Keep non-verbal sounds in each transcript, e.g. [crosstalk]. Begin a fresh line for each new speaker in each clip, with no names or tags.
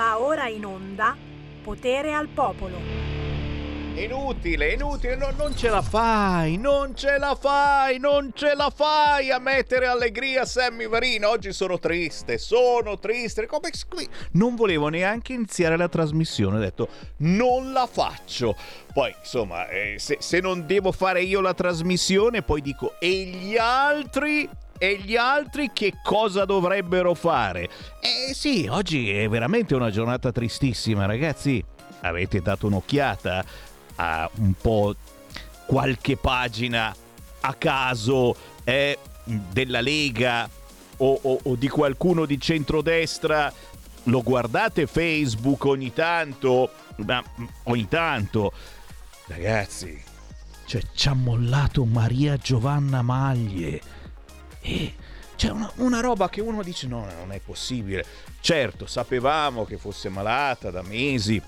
Va ora in onda Potere al Popolo.
Inutile, inutile, no, non ce la fai, non ce la fai, non ce la fai a mettere allegria a Sammy Varino. Oggi sono triste, sono triste. Come non volevo neanche iniziare la trasmissione, ho detto non la faccio. Poi, insomma, eh, se, se non devo fare io la trasmissione, poi dico e gli altri e gli altri che cosa dovrebbero fare? Eh sì, oggi è veramente una giornata tristissima, ragazzi. Avete dato un'occhiata a un po' qualche pagina a caso eh, della Lega o, o, o di qualcuno di centrodestra? Lo guardate Facebook ogni tanto? Ma ogni tanto, ragazzi, cioè, ci ha mollato Maria Giovanna Maglie e c'è una, una, roba che uno dice no, non è possibile. Certo, sapevamo che fosse malata da mesi,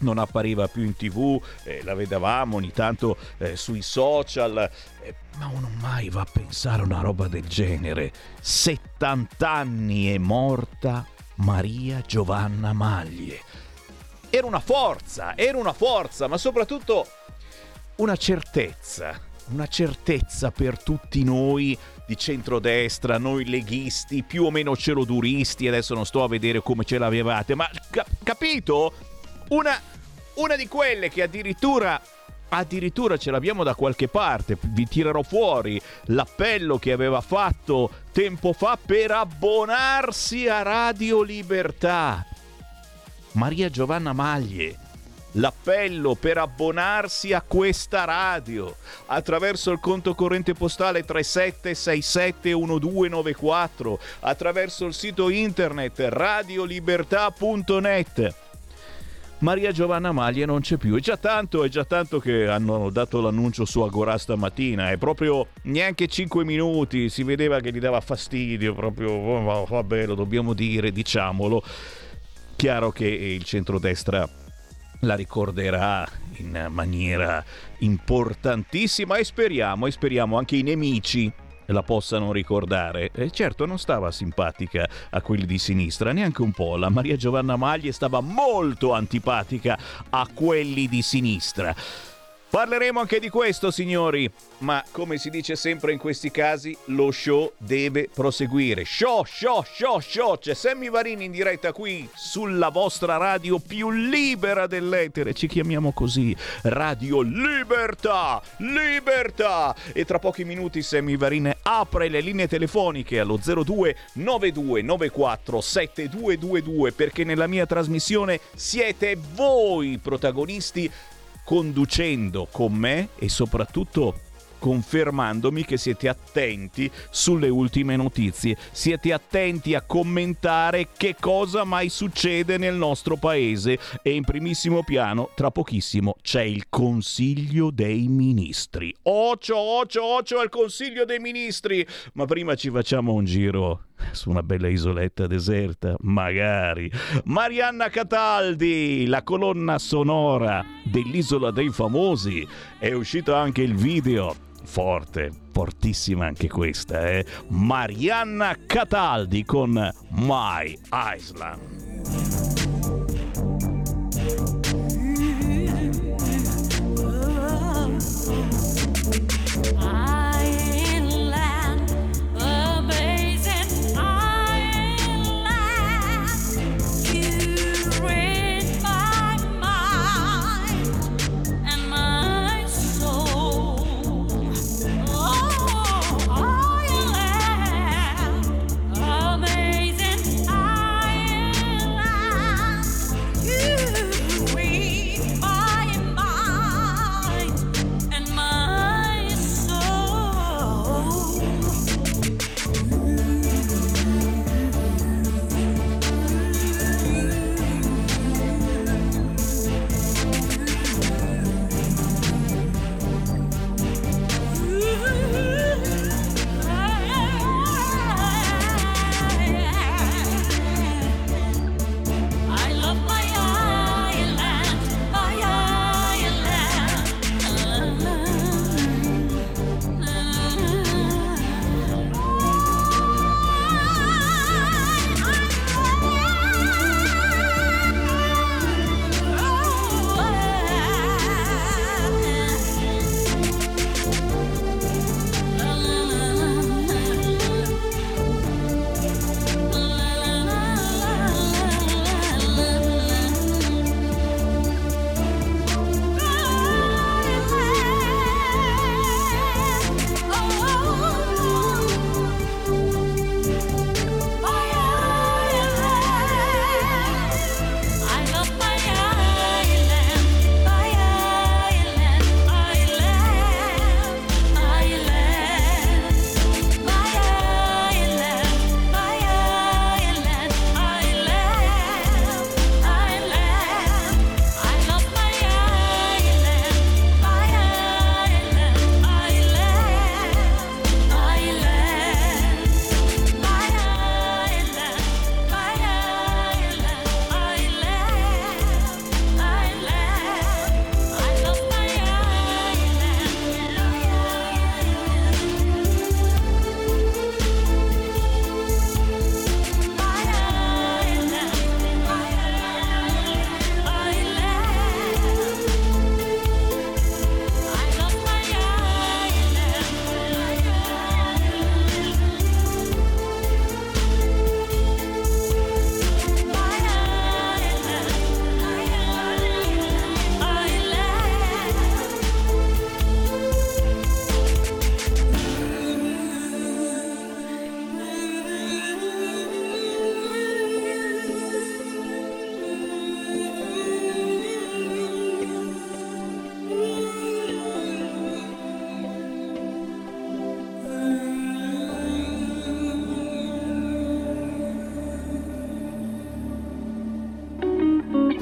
non appariva più in tv, eh, la vedevamo ogni tanto eh, sui social, eh, ma uno mai va a pensare a una roba del genere. 70 anni è morta Maria Giovanna Maglie. Era una forza, era una forza, ma soprattutto una certezza, una certezza per tutti noi di centrodestra, noi leghisti, più o meno celoduristi, adesso non sto a vedere come ce l'avevate, ma cap- capito? Una, una di quelle che addirittura addirittura ce l'abbiamo da qualche parte. Vi tirerò fuori l'appello che aveva fatto tempo fa per abbonarsi a Radio Libertà. Maria Giovanna Maglie l'appello per abbonarsi a questa radio attraverso il conto corrente postale 37671294, attraverso il sito internet radiolibertà.net. Maria Giovanna Maglie non c'è più. È già tanto, è già tanto che hanno dato l'annuncio su Agora stamattina. È proprio neanche 5 minuti. Si vedeva che gli dava fastidio. Proprio, oh, vabbè, lo dobbiamo dire, diciamolo. Chiaro che il centrodestra la ricorderà in maniera importantissima e speriamo, e speriamo anche i nemici la possano ricordare. E certo non stava simpatica a quelli di sinistra, neanche un po'. La Maria Giovanna Maglie stava molto antipatica a quelli di sinistra. Parleremo anche di questo, signori, ma come si dice sempre in questi casi, lo show deve proseguire. Show, show, show, show! C'è Sammy Varini in diretta qui sulla vostra radio più libera dell'etere. Ci chiamiamo così, Radio Libertà! Libertà! E tra pochi minuti Sammy Varini apre le linee telefoniche allo 02 92 94 7222 perché nella mia trasmissione siete voi protagonisti conducendo con me e soprattutto confermandomi che siete attenti sulle ultime notizie, siete attenti a commentare che cosa mai succede nel nostro paese e in primissimo piano, tra pochissimo, c'è il Consiglio dei Ministri. Ocio, ocio, ocio al Consiglio dei Ministri! Ma prima ci facciamo un giro su una bella isoletta deserta, magari. Marianna Cataldi, la colonna sonora dell'Isola dei Famosi. È uscito anche il video forte, fortissima anche questa, eh? Marianna Cataldi con My Island.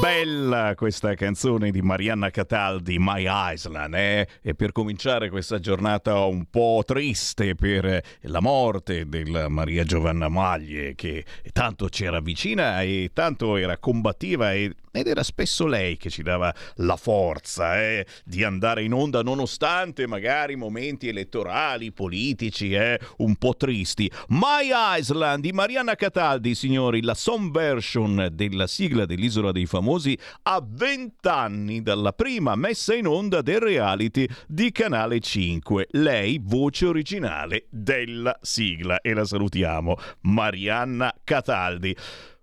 Bella questa canzone di Marianna Cataldi, My Island, eh? e per cominciare questa giornata un po' triste per la morte della Maria Giovanna Maglie, che tanto c'era vicina e tanto era combattiva e ed era spesso lei che ci dava la forza eh, di andare in onda nonostante magari momenti elettorali, politici, eh, un po' tristi. My Island di Mariana Cataldi, signori, la song version della sigla dell'Isola dei Famosi a 20 anni dalla prima messa in onda del reality di Canale 5. Lei, voce originale della sigla. E la salutiamo, Marianna Cataldi.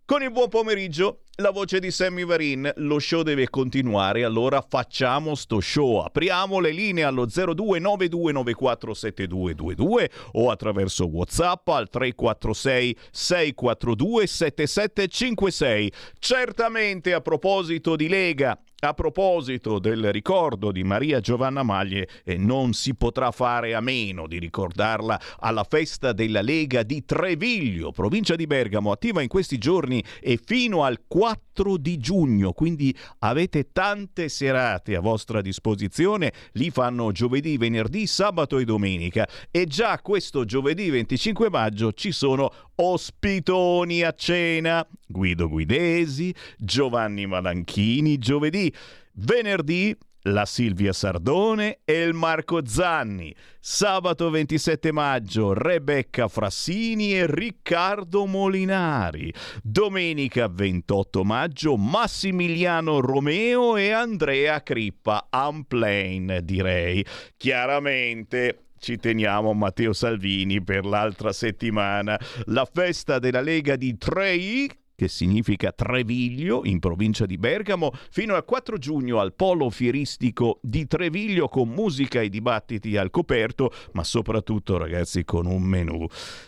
Con il buon pomeriggio la voce di Sammy Varin, lo show deve continuare, allora facciamo sto show. Apriamo le linee allo 0292947222 o attraverso WhatsApp al 346 642 7756. Certamente a proposito di Lega, a proposito del ricordo di Maria Giovanna Maglie, eh, non si potrà fare a meno di ricordarla alla festa della Lega di Treviglio, provincia di Bergamo, attiva in questi giorni e fino al 4 di giugno, quindi avete tante serate a vostra disposizione, li fanno giovedì, venerdì, sabato e domenica. E già questo giovedì 25 maggio ci sono ospitoni a cena, Guido Guidesi, Giovanni Malanchini, giovedì, venerdì la Silvia Sardone e il Marco Zanni. Sabato 27 maggio Rebecca Frassini e Riccardo Molinari. Domenica 28 maggio Massimiliano Romeo e Andrea Crippa. Unplane direi. Chiaramente ci teniamo Matteo Salvini per l'altra settimana. La festa della Lega di Trei che significa Treviglio, in provincia di Bergamo, fino al 4 giugno al Polo Fieristico di Treviglio con musica e dibattiti al coperto, ma soprattutto ragazzi con un menù.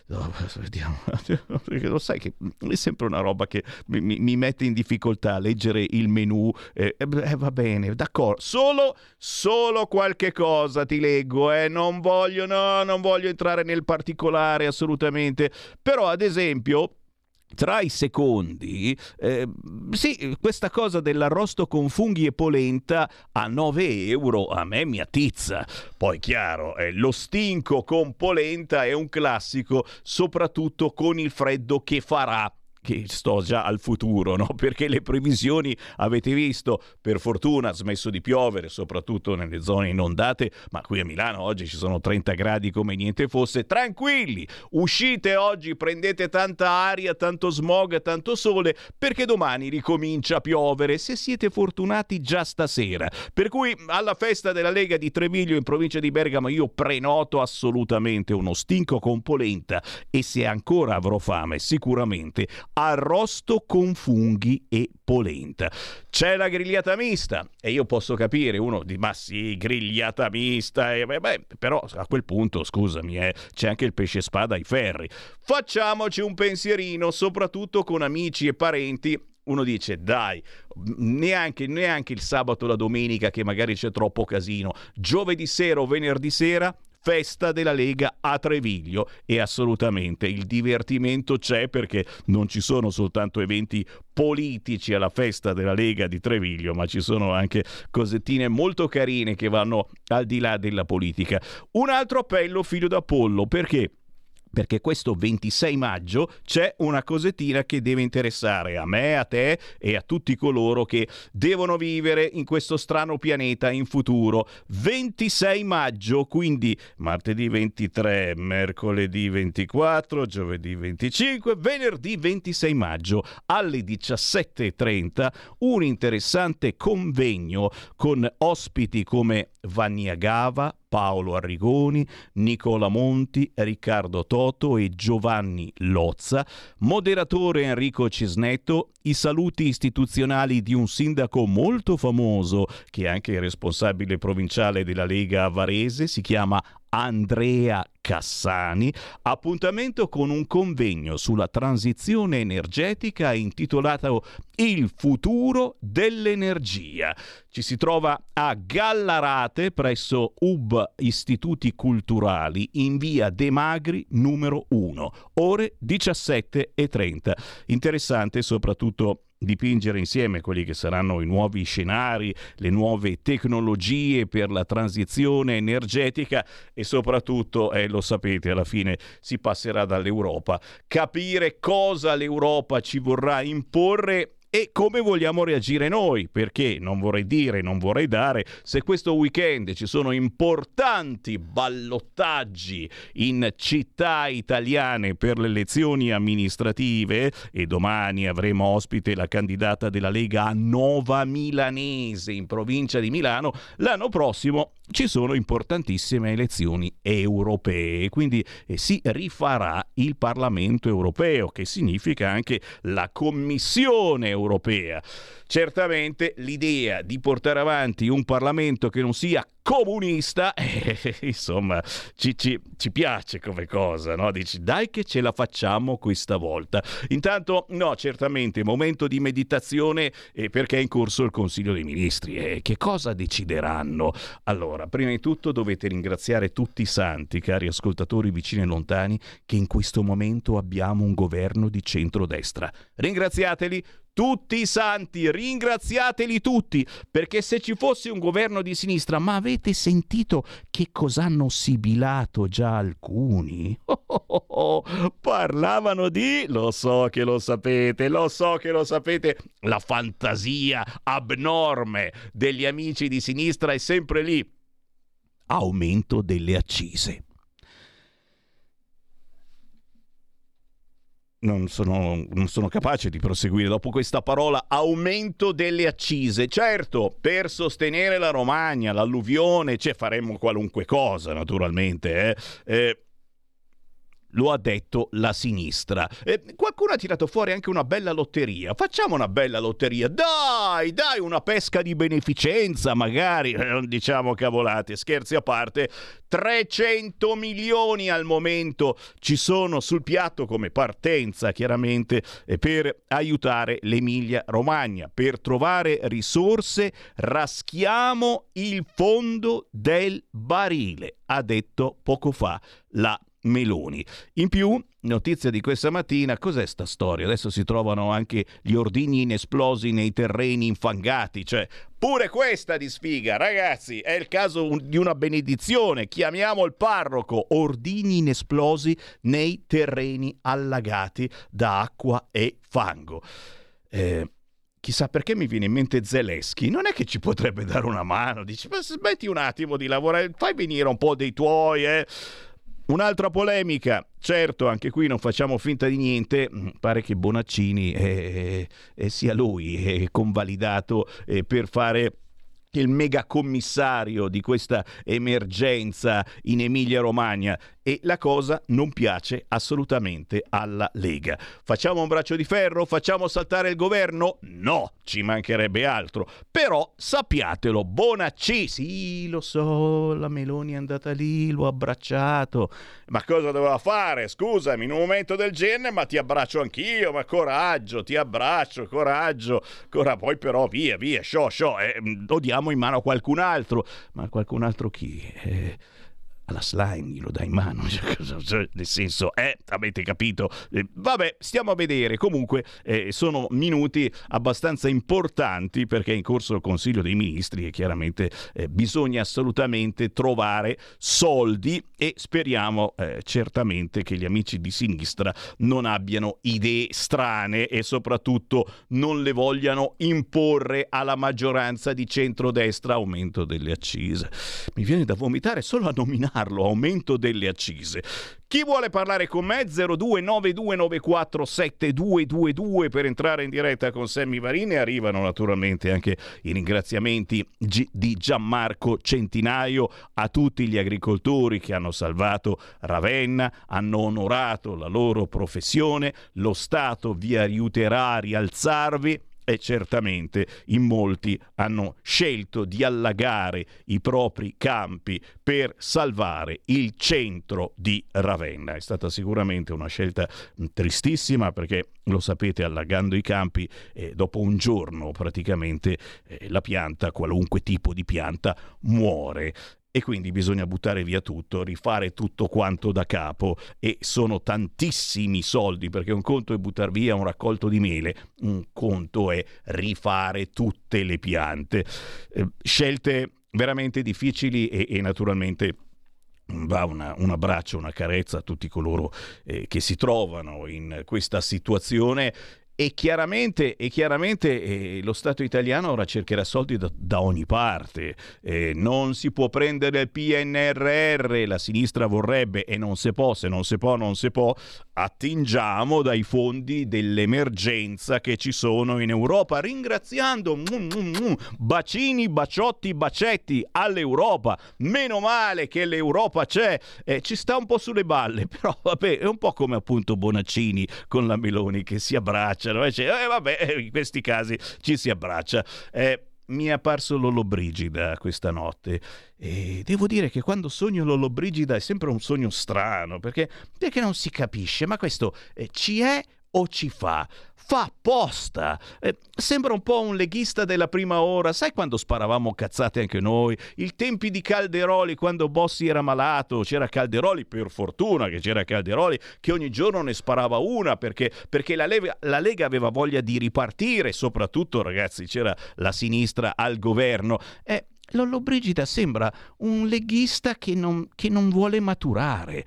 Oh, vediamo, [laughs] lo sai che è sempre una roba che mi, mi mette in difficoltà leggere il menù. Eh, eh, va bene, d'accordo, solo, solo qualche cosa ti leggo, eh? non voglio, no, non voglio entrare nel particolare assolutamente, però ad esempio tra i secondi, eh, sì, questa cosa dell'arrosto con funghi e polenta a 9 euro a me mi attizza. Poi, chiaro, eh, lo stinco con polenta è un classico, soprattutto con il freddo che farà che sto già al futuro, no? [laughs] perché le previsioni avete visto, per fortuna ha smesso di piovere, soprattutto nelle zone inondate, ma qui a Milano oggi ci sono 30 gradi come niente fosse, tranquilli, uscite oggi, prendete tanta aria, tanto smog, tanto sole, perché domani ricomincia a piovere, se siete fortunati già stasera. Per cui alla festa della Lega di Treviglio in provincia di Bergamo io prenoto assolutamente uno stinco con polenta e se ancora avrò fame sicuramente arrosto con funghi e polenta. C'è la grigliata mista e io posso capire uno di ma sì, grigliata mista, e beh, beh, però a quel punto scusami, eh, c'è anche il pesce spada ai ferri. Facciamoci un pensierino, soprattutto con amici e parenti uno dice dai, neanche, neanche, il sabato la domenica che magari c'è troppo casino, giovedì sera o venerdì sera festa della Lega a Treviglio e assolutamente il divertimento c'è perché non ci sono soltanto eventi politici alla festa della Lega di Treviglio, ma ci sono anche cosettine molto carine che vanno al di là della politica. Un altro appello figlio d'Apollo perché perché questo 26 maggio c'è una cosettina che deve interessare a me, a te e a tutti coloro che devono vivere in questo strano pianeta in futuro. 26 maggio, quindi martedì 23, mercoledì 24, giovedì 25, venerdì 26 maggio alle 17.30 un interessante convegno con ospiti come Vannia Gava, Paolo Arrigoni, Nicola Monti, Riccardo Toto e Giovanni Lozza, moderatore Enrico Cisnetto, i saluti istituzionali di un sindaco molto famoso che è anche responsabile provinciale della Lega Varese, si chiama Andrea Cassani, appuntamento con un convegno sulla transizione energetica intitolato Il futuro dell'energia. Ci si trova a Gallarate presso UB Istituti Culturali in via De Magri numero 1, ore 17.30. Interessante soprattutto dipingere insieme quelli che saranno i nuovi scenari, le nuove tecnologie per la transizione energetica e soprattutto, eh, lo sapete, alla fine si passerà dall'Europa. Capire cosa l'Europa ci vorrà imporre e come vogliamo reagire noi, perché? Non vorrei dire, non vorrei dare, se questo weekend ci sono importanti ballottaggi in città italiane per le elezioni amministrative e domani avremo ospite la candidata della Lega a Nova Milanese in provincia di Milano, l'anno prossimo ci sono importantissime elezioni europee, quindi eh, si rifarà il Parlamento europeo, che significa anche la Commissione europea. Certamente l'idea di portare avanti un Parlamento che non sia comunista, [laughs] eh, insomma, ci, ci, ci, piace come cosa, no? Dici, dai che ce la facciamo questa volta. Intanto, no, certamente, momento di meditazione eh, perché è in corso il Consiglio dei Ministri. Eh, che cosa decideranno? Allora, prima di tutto dovete ringraziare tutti i santi, cari ascoltatori vicini e lontani, che in questo momento abbiamo un governo di centrodestra. Ringraziateli tutti i santi, ringraziateli tutti, perché se ci fosse un governo di sinistra, ma avete sentito che cosa hanno sibilato già alcuni? Oh, oh, oh, parlavano di, lo so che lo sapete, lo so che lo sapete, la fantasia abnorme degli amici di sinistra è sempre lì. Aumento delle accise. Non sono, non sono, capace di proseguire dopo questa parola aumento delle accise. Certo, per sostenere la Romagna, l'alluvione, cioè faremmo qualunque cosa, naturalmente. Eh? Eh, lo ha detto la sinistra. Eh, qualcuno ha tirato fuori anche una bella lotteria. Facciamo una bella lotteria. Dai, dai, una pesca di beneficenza, magari. Eh, diciamo cavolate, scherzi a parte. 300 milioni al momento ci sono sul piatto come partenza, chiaramente, eh, per aiutare l'Emilia Romagna. Per trovare risorse raschiamo il fondo del barile, ha detto poco fa la Meloni. In più, notizia di questa mattina, cos'è sta storia? Adesso si trovano anche gli ordigni inesplosi nei terreni infangati, cioè pure questa di sfiga, ragazzi, è il caso di una benedizione, chiamiamo il parroco, ordigni inesplosi nei terreni allagati da acqua e fango. Eh, chissà perché mi viene in mente Zelensky, non è che ci potrebbe dare una mano, dici, ma smetti un attimo di lavorare, fai venire un po' dei tuoi, eh. Un'altra polemica, certo, anche qui non facciamo finta di niente, mm, pare che Bonaccini eh, eh, sia lui eh, convalidato eh, per fare il megacommissario di questa emergenza in Emilia Romagna e la cosa non piace assolutamente alla Lega. Facciamo un braccio di ferro? Facciamo saltare il governo? No, ci mancherebbe altro. Però sappiatelo, Bonacci, sì, lo so, la Meloni è andata lì, l'ho abbracciato. Ma cosa doveva fare? Scusami, in un momento del genere, ma ti abbraccio anch'io, ma coraggio, ti abbraccio, coraggio. Cora, poi però via, via, show, show, eh, lo diamo in mano a qualcun altro. Ma qualcun altro chi? Eh, alla slime glielo dai in mano, [laughs] cioè, nel senso, eh, avete capito? Eh, vabbè, stiamo a vedere, comunque eh, sono minuti abbastanza importanti perché è in corso il Consiglio dei Ministri e chiaramente eh, bisogna assolutamente trovare soldi e speriamo eh, certamente che gli amici di sinistra non abbiano idee strane e soprattutto non le vogliano imporre alla maggioranza di centrodestra aumento delle accise. Mi viene da vomitare solo a nominare farlo, aumento delle accise. Chi vuole parlare con me? 0292947222 per entrare in diretta con Sammy Varini. Arrivano naturalmente anche i ringraziamenti di Gianmarco Centinaio a tutti gli agricoltori che hanno salvato Ravenna, hanno onorato la loro professione. Lo Stato vi aiuterà a rialzarvi e certamente in molti hanno scelto di allagare i propri campi per salvare il centro di Ravenna. È stata sicuramente una scelta tristissima perché lo sapete allagando i campi eh, dopo un giorno praticamente eh, la pianta, qualunque tipo di pianta, muore e quindi bisogna buttare via tutto, rifare tutto quanto da capo e sono tantissimi soldi perché un conto è buttare via un raccolto di mele, un conto è rifare tutte le piante. Eh, scelte veramente difficili e, e naturalmente va una, un abbraccio, una carezza a tutti coloro eh, che si trovano in questa situazione e chiaramente, e chiaramente eh, lo Stato italiano ora cercherà soldi da, da ogni parte. Eh, non si può prendere il PNRR, la sinistra vorrebbe e non si può, se non si può, non si può. Attingiamo dai fondi dell'emergenza che ci sono in Europa, ringraziando mm, mm, mm, bacini, baciotti, bacetti all'Europa. Meno male che l'Europa c'è, eh, ci sta un po' sulle balle, [laughs] però vabbè, è un po' come appunto Bonaccini con la Meloni che si abbraccia abbracciano. E eh, vabbè, in questi casi ci si abbraccia. Eh, mi è apparso Lollobrigida questa notte e devo dire che quando sogno Lollobrigida è sempre un sogno strano perché, perché non si capisce, ma questo eh, ci è o ci fa? fa apposta. Eh, sembra un po' un leghista della prima ora. Sai quando sparavamo cazzate anche noi? I tempi di Calderoli, quando Bossi era malato, c'era Calderoli, per fortuna che c'era Calderoli, che ogni giorno ne sparava una perché, perché la, Lega, la Lega aveva voglia di ripartire, soprattutto ragazzi c'era la sinistra al governo. Eh, Lollo Brigida sembra un leghista che non, che non vuole maturare.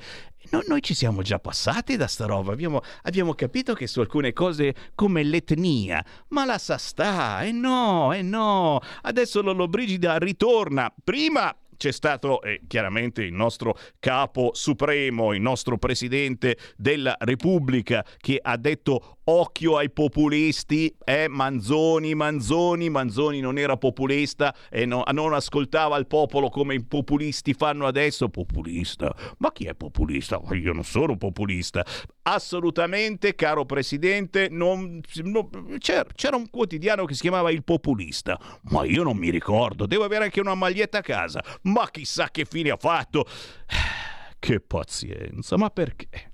No, noi ci siamo già passati da sta roba, abbiamo, abbiamo capito che su alcune cose come l'etnia, ma la sa sta, e eh no, e eh no, adesso Lollobrigida ritorna, prima c'è stato eh, chiaramente il nostro capo supremo, il nostro presidente della Repubblica che ha detto occhio ai populisti, eh, Manzoni, Manzoni, Manzoni non era populista e no, non ascoltava il popolo come i populisti fanno adesso. Populista? Ma chi è populista? Io non sono populista. Assolutamente, caro presidente, non, non, c'era, c'era un quotidiano che si chiamava Il Populista, ma io non mi ricordo, devo avere anche una maglietta a casa, ma chissà che fine ha fatto. Che pazienza, ma perché?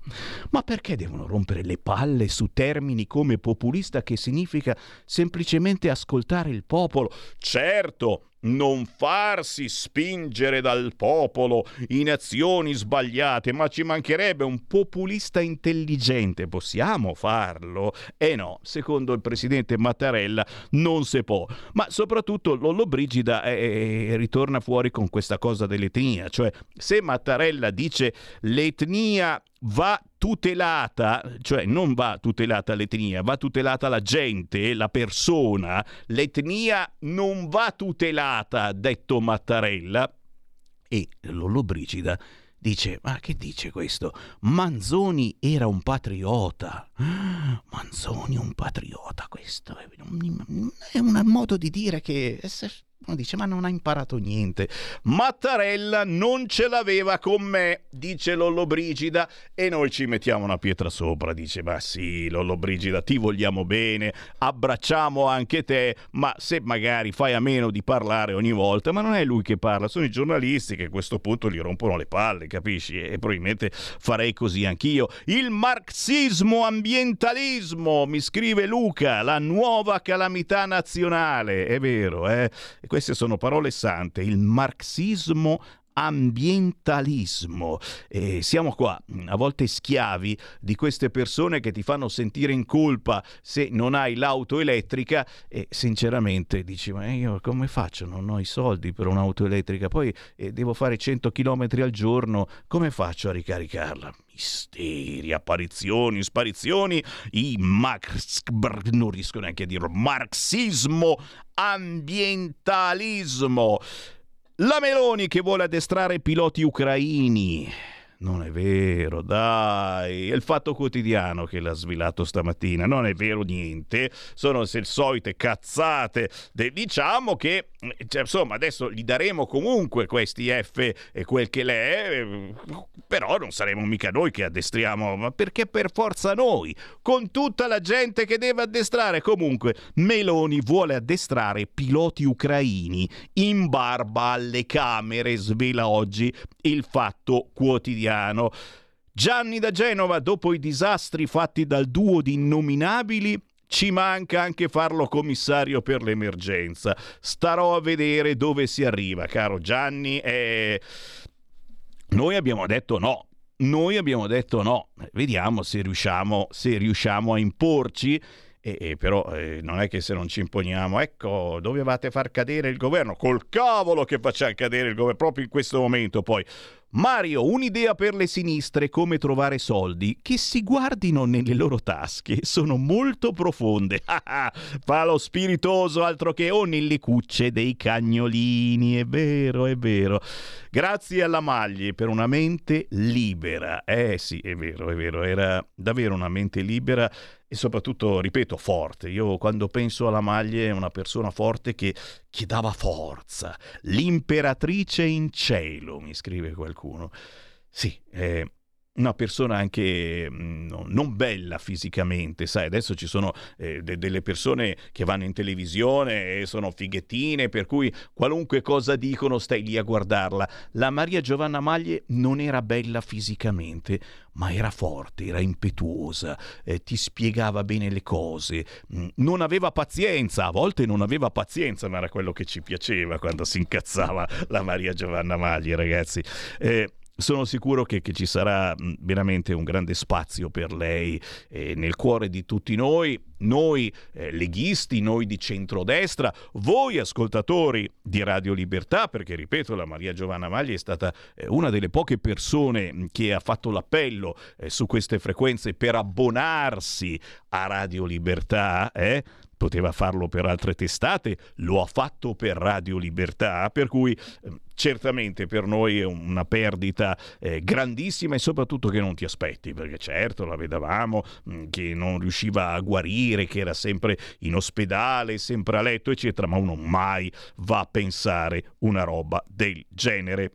Ma perché devono rompere le palle su termini come populista che significa semplicemente ascoltare il popolo? Certo, non farsi spingere dal popolo in azioni sbagliate, ma ci mancherebbe un populista intelligente. Possiamo farlo? Eh no, secondo il presidente Mattarella non si può. Ma soprattutto Lollo Brigida eh, eh, ritorna fuori con questa cosa dell'etnia, cioè se Mattarella dice l'etnia va tutelata, cioè non va tutelata l'etnia, va tutelata la gente, la persona, l'etnia non va tutelata, ha detto Mattarella, e Lollobrigida dice, ma che dice questo? Manzoni era un patriota. Manzoni un patriota, questo è un, modo di dire che uno dice, ma non ha imparato niente. Mattarella non ce l'aveva con me, dice Lollobrigida, e noi ci mettiamo una pietra sopra. Dice, ma sì, Lollobrigida, ti vogliamo bene, abbracciamo anche te, ma se magari fai a meno di parlare ogni volta, ma non è lui che parla, sono i giornalisti che a questo punto gli rompono le palle, capisci? E probabilmente farei così anch'io. Il marxismo ambientalismo, mi scrive Luca, la nuova calamità nazionale. È vero, eh? Queste sono parole sante, il marxismo ambientalismo. E siamo qua, a volte schiavi di queste persone che ti fanno sentire in colpa se non hai l'auto elettrica e sinceramente dici ma io come faccio? Non ho i soldi per un'auto elettrica, poi eh, devo fare 100 km al giorno, come faccio a ricaricarla? Misteri, apparizioni, sparizioni, i Marx, non riesco neanche a dire marxismo, ambientalismo. La Meloni che vuole addestrare piloti ucraini. Non è vero, dai, è il fatto quotidiano che l'ha svilato stamattina, non è vero niente, sono le solite cazzate, diciamo che, cioè, insomma, adesso gli daremo comunque questi F e quel che l'è, però non saremo mica noi che addestriamo, ma perché per forza noi, con tutta la gente che deve addestrare, comunque Meloni vuole addestrare piloti ucraini in barba alle Camere, svela oggi il fatto quotidiano. Gianni da Genova, dopo i disastri fatti dal duo di innominabili, ci manca anche farlo commissario per l'emergenza. Starò a vedere dove si arriva, caro Gianni. E... Noi abbiamo detto no. Noi abbiamo detto no. Vediamo se riusciamo, se riusciamo a imporci e, e però eh, non è che se non ci imponiamo, ecco, dovevate far cadere il governo, col cavolo che facciamo cadere il governo, proprio in questo momento poi. Mario, un'idea per le sinistre, come trovare soldi che si guardino nelle loro tasche, sono molto profonde. [laughs] Fa lo spiritoso altro che o nelle cucce dei cagnolini, è vero, è vero. Grazie alla Maglie per una mente libera. Eh sì, è vero, è vero, era davvero una mente libera e soprattutto, ripeto, forte. Io quando penso alla maglia è una persona forte che, che dava forza. L'imperatrice in cielo, mi scrive qualcuno. Sì, eh, una persona anche mm, non bella fisicamente, sai, adesso ci sono eh, de- delle persone che vanno in televisione e sono fighettine, per cui qualunque cosa dicono stai lì a guardarla. La Maria Giovanna Maglie non era bella fisicamente, ma era forte, era impetuosa, eh, ti spiegava bene le cose, mm, non aveva pazienza, a volte non aveva pazienza, ma era quello che ci piaceva quando si incazzava la Maria Giovanna Maglie, ragazzi. Eh, sono sicuro che, che, ci sarà veramente un grande spazio per lei eh, nel cuore di tutti noi, noi eh, leghisti, noi di centrodestra, voi ascoltatori di Radio Libertà, perché ripeto, la Maria Giovanna Magli è stata eh, una delle poche persone che ha fatto l'appello eh, su queste frequenze per abbonarsi a Radio Libertà, eh? poteva farlo per altre testate, lo ha fatto per Radio Libertà, per cui certamente per noi è una perdita eh, grandissima e soprattutto che non ti aspetti, perché certo la vedevamo mm, che non riusciva a guarire, che era sempre in ospedale, sempre a letto, eccetera, ma uno mai va a pensare una roba del genere.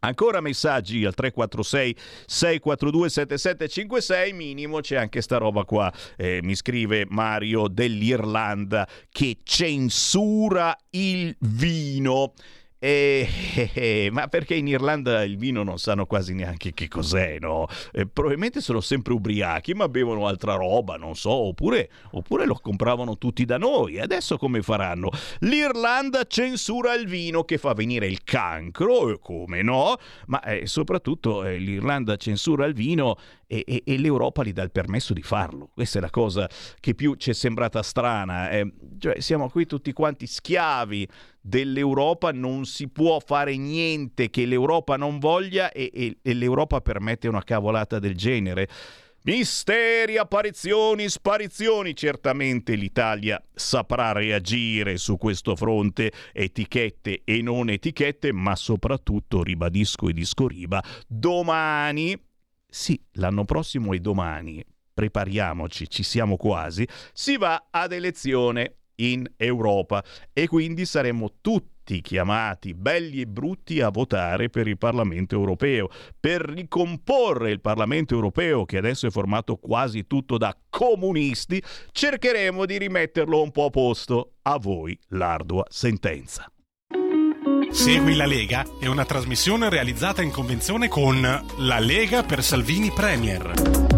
Ancora messaggi al 346 642 7756 minimo c'è anche sta roba qua eh, mi scrive Mario dell'Irlanda che censura il vino eh, eh, eh, ma perché in Irlanda il vino non sanno quasi neanche che cos'è, no? Eh, probabilmente sono sempre ubriachi, ma bevono altra roba, non so, oppure, oppure lo compravano tutti da noi. Adesso come faranno? L'Irlanda censura il vino che fa venire il cancro, come no? Ma eh, soprattutto eh, l'Irlanda censura il vino e, e, e, l'Europa gli dà il permesso di farlo. Questa è la cosa che più ci è sembrata strana. cioè, siamo qui tutti quanti schiavi dell'Europa, non si può fare niente che l'Europa non voglia e, e, e l'Europa permette una cavolata del genere. Misteri, apparizioni, sparizioni. Certamente l'Italia saprà reagire su questo fronte, etichette e non etichette, ma soprattutto, ribadisco e discoriba, domani, sì, l'anno prossimo e domani, prepariamoci, ci siamo quasi, si va ad elezione in Europa e quindi saremmo tutti chiamati, belli e brutti, a votare per il Parlamento europeo, per ricomporre il Parlamento europeo che adesso è formato quasi tutto da comunisti, cercheremo di rimetterlo un po' a posto. A voi l'ardua sentenza.
Segui la Lega è una trasmissione realizzata in convenzione con La Lega per Salvini Premier.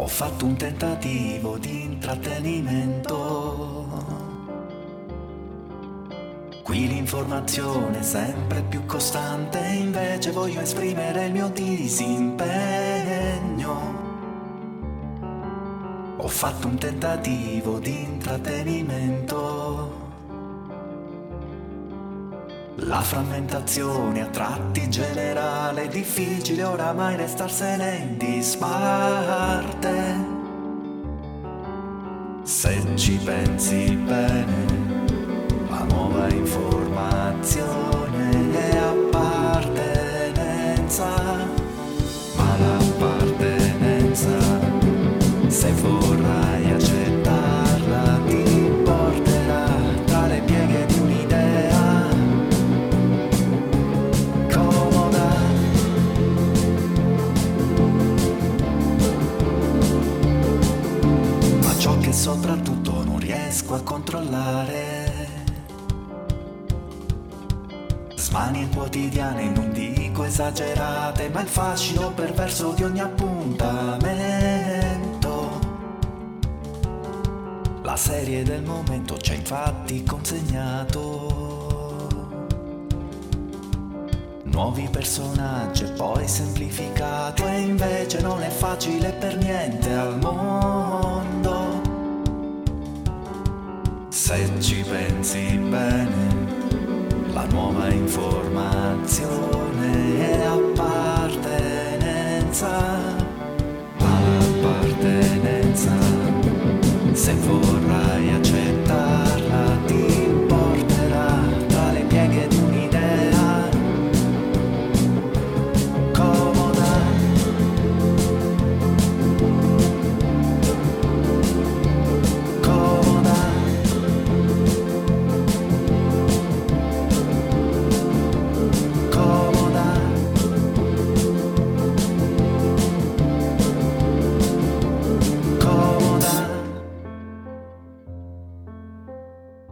Ho fatto un tentativo di intrattenimento. Qui l'informazione è sempre più costante, invece voglio esprimere il mio disimpegno. Ho fatto un tentativo di intrattenimento. La frammentazione a tratti generale, difficile oramai restarsene in disparte. Se ci pensi bene, la nuova informazione è appartenenza, soprattutto non riesco a controllare. Smanie quotidiane, non dico esagerate, ma il fascino perverso di ogni appuntamento. La serie del momento ci ha infatti consegnato nuovi personaggi e poi semplificato e invece non è facile per niente al mondo. Se ci pensi bene, la nuova informazione è appartenenza, ma l'appartenenza, se vorrai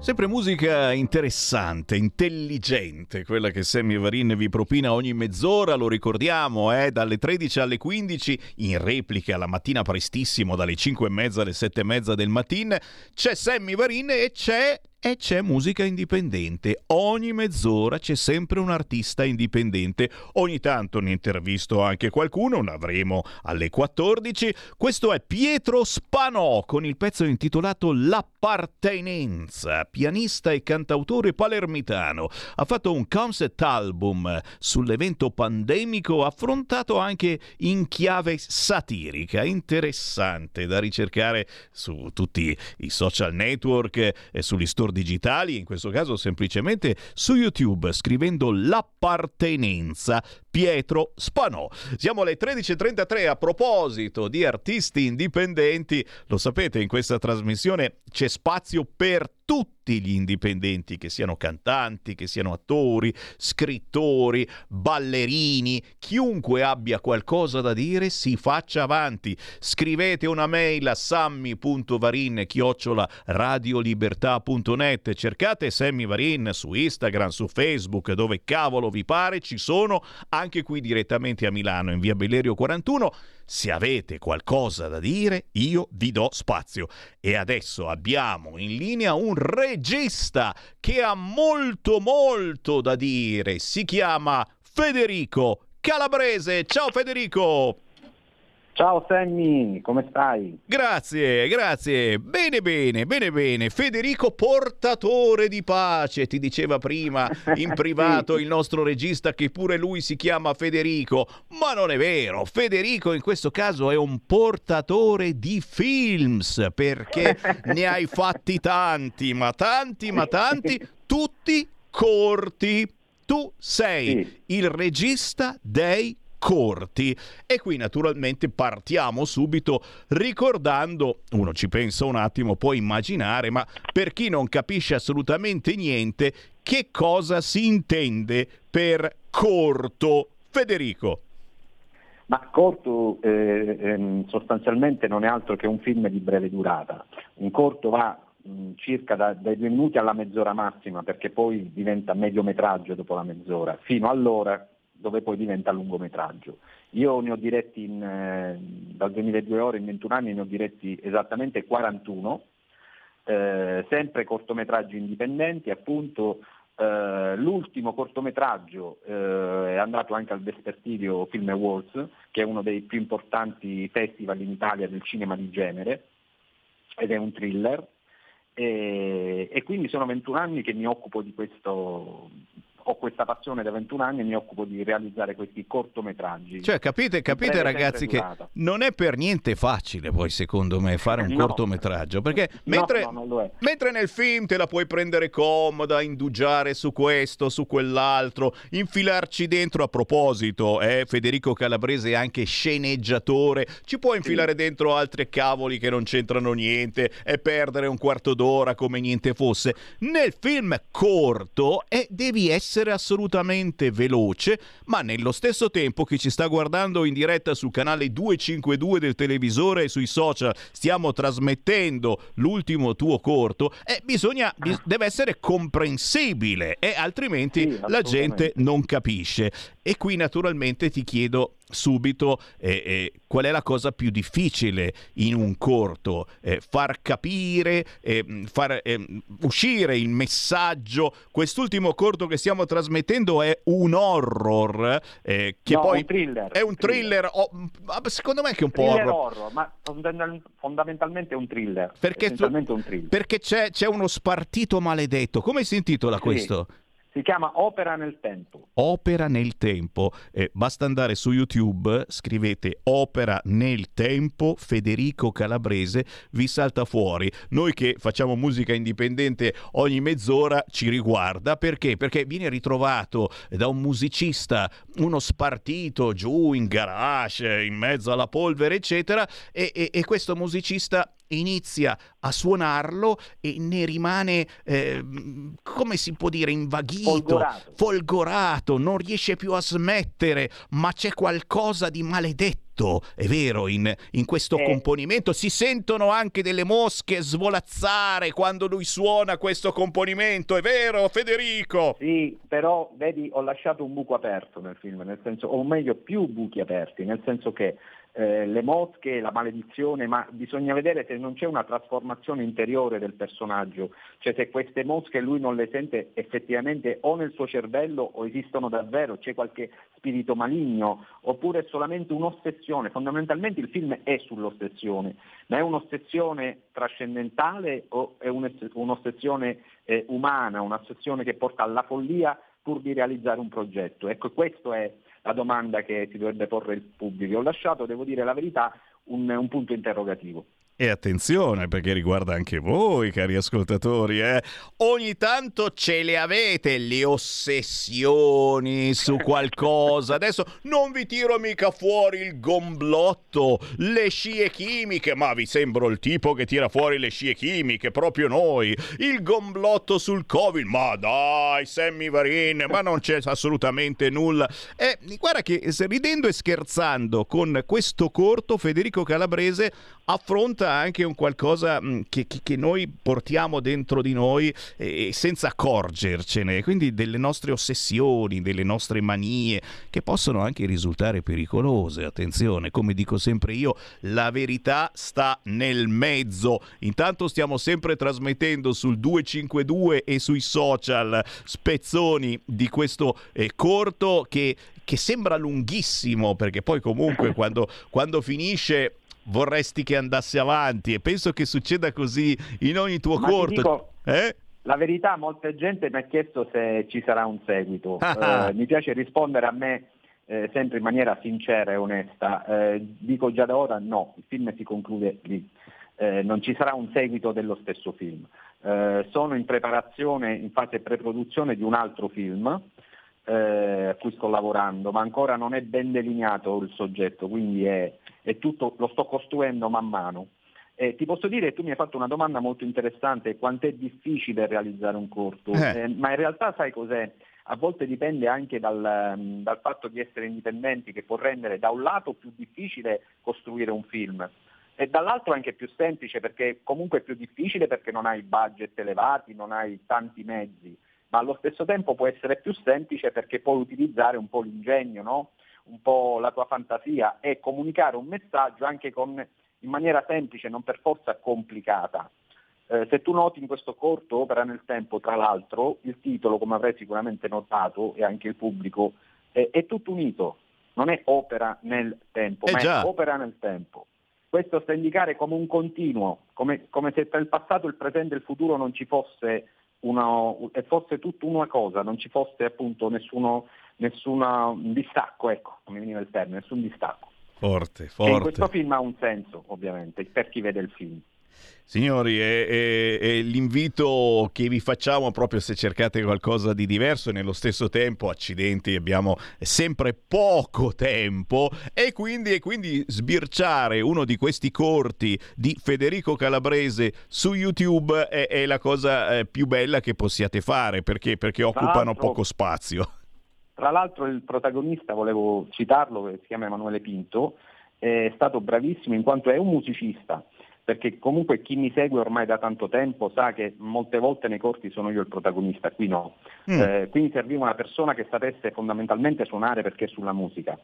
Sempre musica interessante, intelligente, quella che Sammy Varin vi propina ogni mezz'ora, lo ricordiamo, eh, dalle 13 alle 15, in replica la mattina prestissimo, dalle 5 e mezza alle 7 e mezza del mattino, c'è Sammy Varin e c'è e c'è musica indipendente. Ogni mezz'ora c'è sempre un artista indipendente. Ogni tanto ne intervisto anche qualcuno, ne avremo alle 14. Questo è Pietro Spanò con il pezzo intitolato L'appartenenza, pianista e cantautore palermitano. Ha fatto un concept album sull'evento pandemico affrontato anche in chiave satirica, interessante da ricercare su tutti i social network e sugli store digitali, in questo caso semplicemente su YouTube scrivendo l'appartenenza Pietro Spanò. Siamo alle 13.33 a proposito di artisti indipendenti, lo sapete in questa trasmissione c'è spazio per tutti gli indipendenti, che siano cantanti, che siano attori, scrittori, ballerini, chiunque abbia qualcosa da dire si faccia avanti. Scrivete una mail a sammy.varin chiocciola radiolibertà.net, cercate Sammy Varin su Instagram, su Facebook, dove cavolo vi pare, ci sono anche qui direttamente a Milano in via Bellerio 41. Se avete qualcosa da dire, io vi do spazio. E adesso abbiamo in linea un regista che ha molto molto da dire. Si chiama Federico Calabrese. Ciao Federico!
Ciao Sammy, come stai?
Grazie, grazie. Bene, bene, bene, bene. Federico portatore di pace, ti diceva prima [laughs] in privato sì. il nostro regista che pure lui si chiama Federico, ma non è vero. Federico in questo caso è un portatore di films perché [laughs] ne hai fatti tanti, ma tanti, ma tanti, tutti corti. Tu sei sì. il regista dei corti. E qui naturalmente partiamo subito ricordando, uno ci pensa un attimo, può immaginare, ma per chi non capisce assolutamente niente, che cosa si intende per corto? Federico.
Ma corto eh, ehm, sostanzialmente non è altro che un film di breve durata. Un corto va mh, circa da, dai due minuti alla mezz'ora massima perché poi diventa mediometraggio dopo la mezz'ora. Fino allora dove poi diventa lungometraggio. Io ne ho diretti in, eh, dal 2002 ore in 21 anni, ne ho diretti esattamente 41, eh, sempre cortometraggi indipendenti, appunto eh, l'ultimo cortometraggio eh, è andato anche al Vespertidio Film Awards, che è uno dei più importanti festival in Italia del cinema di genere, ed è un thriller. E, e quindi sono 21 anni che mi occupo di questo, ho questa passione da 21 anni e mi occupo di realizzare questi cortometraggi.
Cioè, capite, capite ragazzi che non è per niente facile poi secondo me fare un no. cortometraggio, perché mentre, no, no, mentre, nel film te la puoi prendere comoda, indugiare su questo, su quell'altro, infilarci dentro a proposito, eh, Federico Calabrese è anche sceneggiatore, ci può infilare sì. dentro altri cavoli che non c'entrano niente e perdere un quarto d'ora come niente fosse. Nel film corto eh, devi essere essere assolutamente veloce, ma nello stesso tempo chi ci sta guardando in diretta sul canale 252 del televisore e sui social, stiamo trasmettendo l'ultimo tuo corto, eh, bisogna, bis- deve essere comprensibile e altrimenti sì, la gente non capisce. E qui naturalmente ti chiedo subito eh, eh, qual è la cosa più difficile in un corto, eh, far capire, eh, far eh, uscire il messaggio. Quest'ultimo corto che stiamo trasmettendo è un horror eh, che
no,
poi
un thriller,
è un thriller, thriller. Oh, secondo me è anche un po' horror.
horror ma fondamentalmente è un thriller. Perché, tu, un thriller.
perché c'è, c'è, uno spartito maledetto. Come si intitola sì. questo?
Si chiama Opera nel Tempo.
Opera nel Tempo. Eh, basta andare su YouTube, scrivete Opera nel Tempo, Federico Calabrese, vi salta fuori. Noi che facciamo musica indipendente ogni mezz'ora ci riguarda. Perché? Perché viene ritrovato da un musicista, uno spartito giù in garage, in mezzo alla polvere, eccetera, e, e, e questo musicista inizia a suonarlo e ne rimane, eh, come si può dire, invaghito,
folgorato.
folgorato, non riesce più a smettere, ma c'è qualcosa di maledetto, è vero, in, in questo eh. componimento. Si sentono anche delle mosche svolazzare quando lui suona questo componimento, è vero Federico?
Sì, però vedi, ho lasciato un buco aperto nel film, nel senso, o meglio più buchi aperti, nel senso che eh, le mosche, la maledizione, ma bisogna vedere se non c'è una trasformazione interiore del personaggio, cioè se queste mosche lui non le sente effettivamente o nel suo cervello o esistono davvero, c'è qualche spirito maligno, oppure è solamente un'ossessione. Fondamentalmente il film è sull'ossessione, ma è un'ossessione trascendentale o è un'ossessione eh, umana, un'ossessione che porta alla follia pur di realizzare un progetto. Ecco, questo è la domanda che si dovrebbe porre il pubblico. Ho lasciato, devo dire la verità, un, un punto interrogativo.
E attenzione perché riguarda anche voi, cari ascoltatori, eh? ogni tanto ce le avete le ossessioni su qualcosa. Adesso non vi tiro mica fuori il gomblotto, le scie chimiche, ma vi sembro il tipo che tira fuori le scie chimiche, proprio noi. Il gomblotto sul Covid, ma dai, Sammy Varin, ma non c'è assolutamente nulla. E guarda che ridendo e scherzando con questo corto, Federico Calabrese affronta racconta anche un qualcosa mh, che, che, noi portiamo dentro di noi eh, senza accorgercene, quindi delle nostre ossessioni, delle nostre manie, che possono anche risultare pericolose. Attenzione, come dico sempre io, la verità sta nel mezzo. Intanto stiamo sempre trasmettendo sul 252 e sui social spezzoni di questo eh, corto che, che sembra lunghissimo, perché poi comunque quando, quando finisce vorresti che andasse avanti e penso che succeda così in ogni tuo
Ma
corto.
Dico,
eh?
La verità, molta gente mi ha chiesto se ci sarà un seguito. eh, mi piace rispondere a me eh, sempre in maniera sincera e onesta. Eh, dico già da ora no, il film si conclude lì. Eh, non ci sarà un seguito dello stesso film. Eh, sono in preparazione, in fase pre-produzione di un altro film a cui sto lavorando, ma ancora non è ben delineato il soggetto, quindi è, è tutto, lo sto costruendo man mano. Eh, ti posso dire, tu mi hai fatto una domanda molto interessante, quanto è difficile realizzare un corto,
Eh.
Eh, ma in realtà sai cos'è? A volte dipende anche dal, mm, dal fatto di essere indipendenti, che può rendere da un lato più difficile costruire un film e dall'altro anche più semplice, perché comunque è più difficile perché non hai budget elevati, non hai tanti mezzi, ma allo stesso tempo può essere più semplice perché puoi utilizzare un po' l'ingegno, no? Un po' la tua fantasia e comunicare un messaggio anche con in maniera semplice, non per forza complicata. Eh, se tu noti in questo corto Opera nel tempo, tra l'altro, il titolo, come avrai sicuramente notato, e anche il pubblico, è, è tutto unito, non è opera nel tempo,
Eh
ma
già.
è opera nel tempo. Questo sta a indicare come un continuo, come, come se tra il passato, il presente e il futuro non ci fosse uno, e fosse tutto una cosa, non ci fosse appunto nessuno, nessuna distacco, ecco, come veniva il termine, nessun distacco.
Forte, forte.
questo film ha un senso, ovviamente, per chi vede il film.
Signori, è, è- è l'invito che vi facciamo proprio se cercate qualcosa di diverso e nello stesso tempo, accidenti, abbiamo sempre poco tempo e quindi, e quindi sbirciare uno di questi corti di Federico Calabrese su YouTube è, è la cosa eh, più bella che possiate fare perché, perché occupano poco spazio.
Tra l'altro il protagonista, volevo citarlo, che si chiama Emanuele Pinto, è stato bravissimo in quanto è un musicista, perché comunque chi mi segue ormai da tanto tempo sa che molte volte nei corti sono io il protagonista, qui no.
Mm.
Eh, quindi serviva una persona che sapesse fondamentalmente suonare perché sulla musica.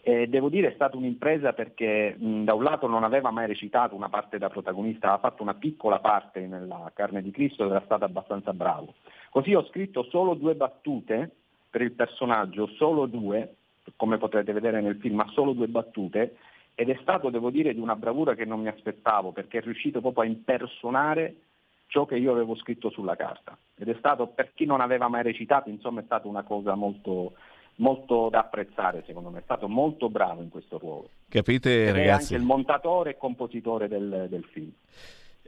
E devo dire è stata un'impresa perché mh, da un lato non aveva mai recitato una parte da protagonista, aveva fatto una piccola parte nella Carne di Cristo ed era stato abbastanza bravo. Così ho scritto solo due battute per il personaggio, solo due, come potrete vedere nel film, ma solo due battute, ed è stato, devo dire, di una bravura che non mi aspettavo, perché è riuscito proprio a impersonare ciò che io avevo scritto sulla carta. Ed è stato, per chi non aveva mai recitato, insomma, è stata una cosa molto, molto da apprezzare, secondo me. È stato molto bravo in questo ruolo.
Capite
Ed è
ragazzi?
anche il montatore e compositore del, del film.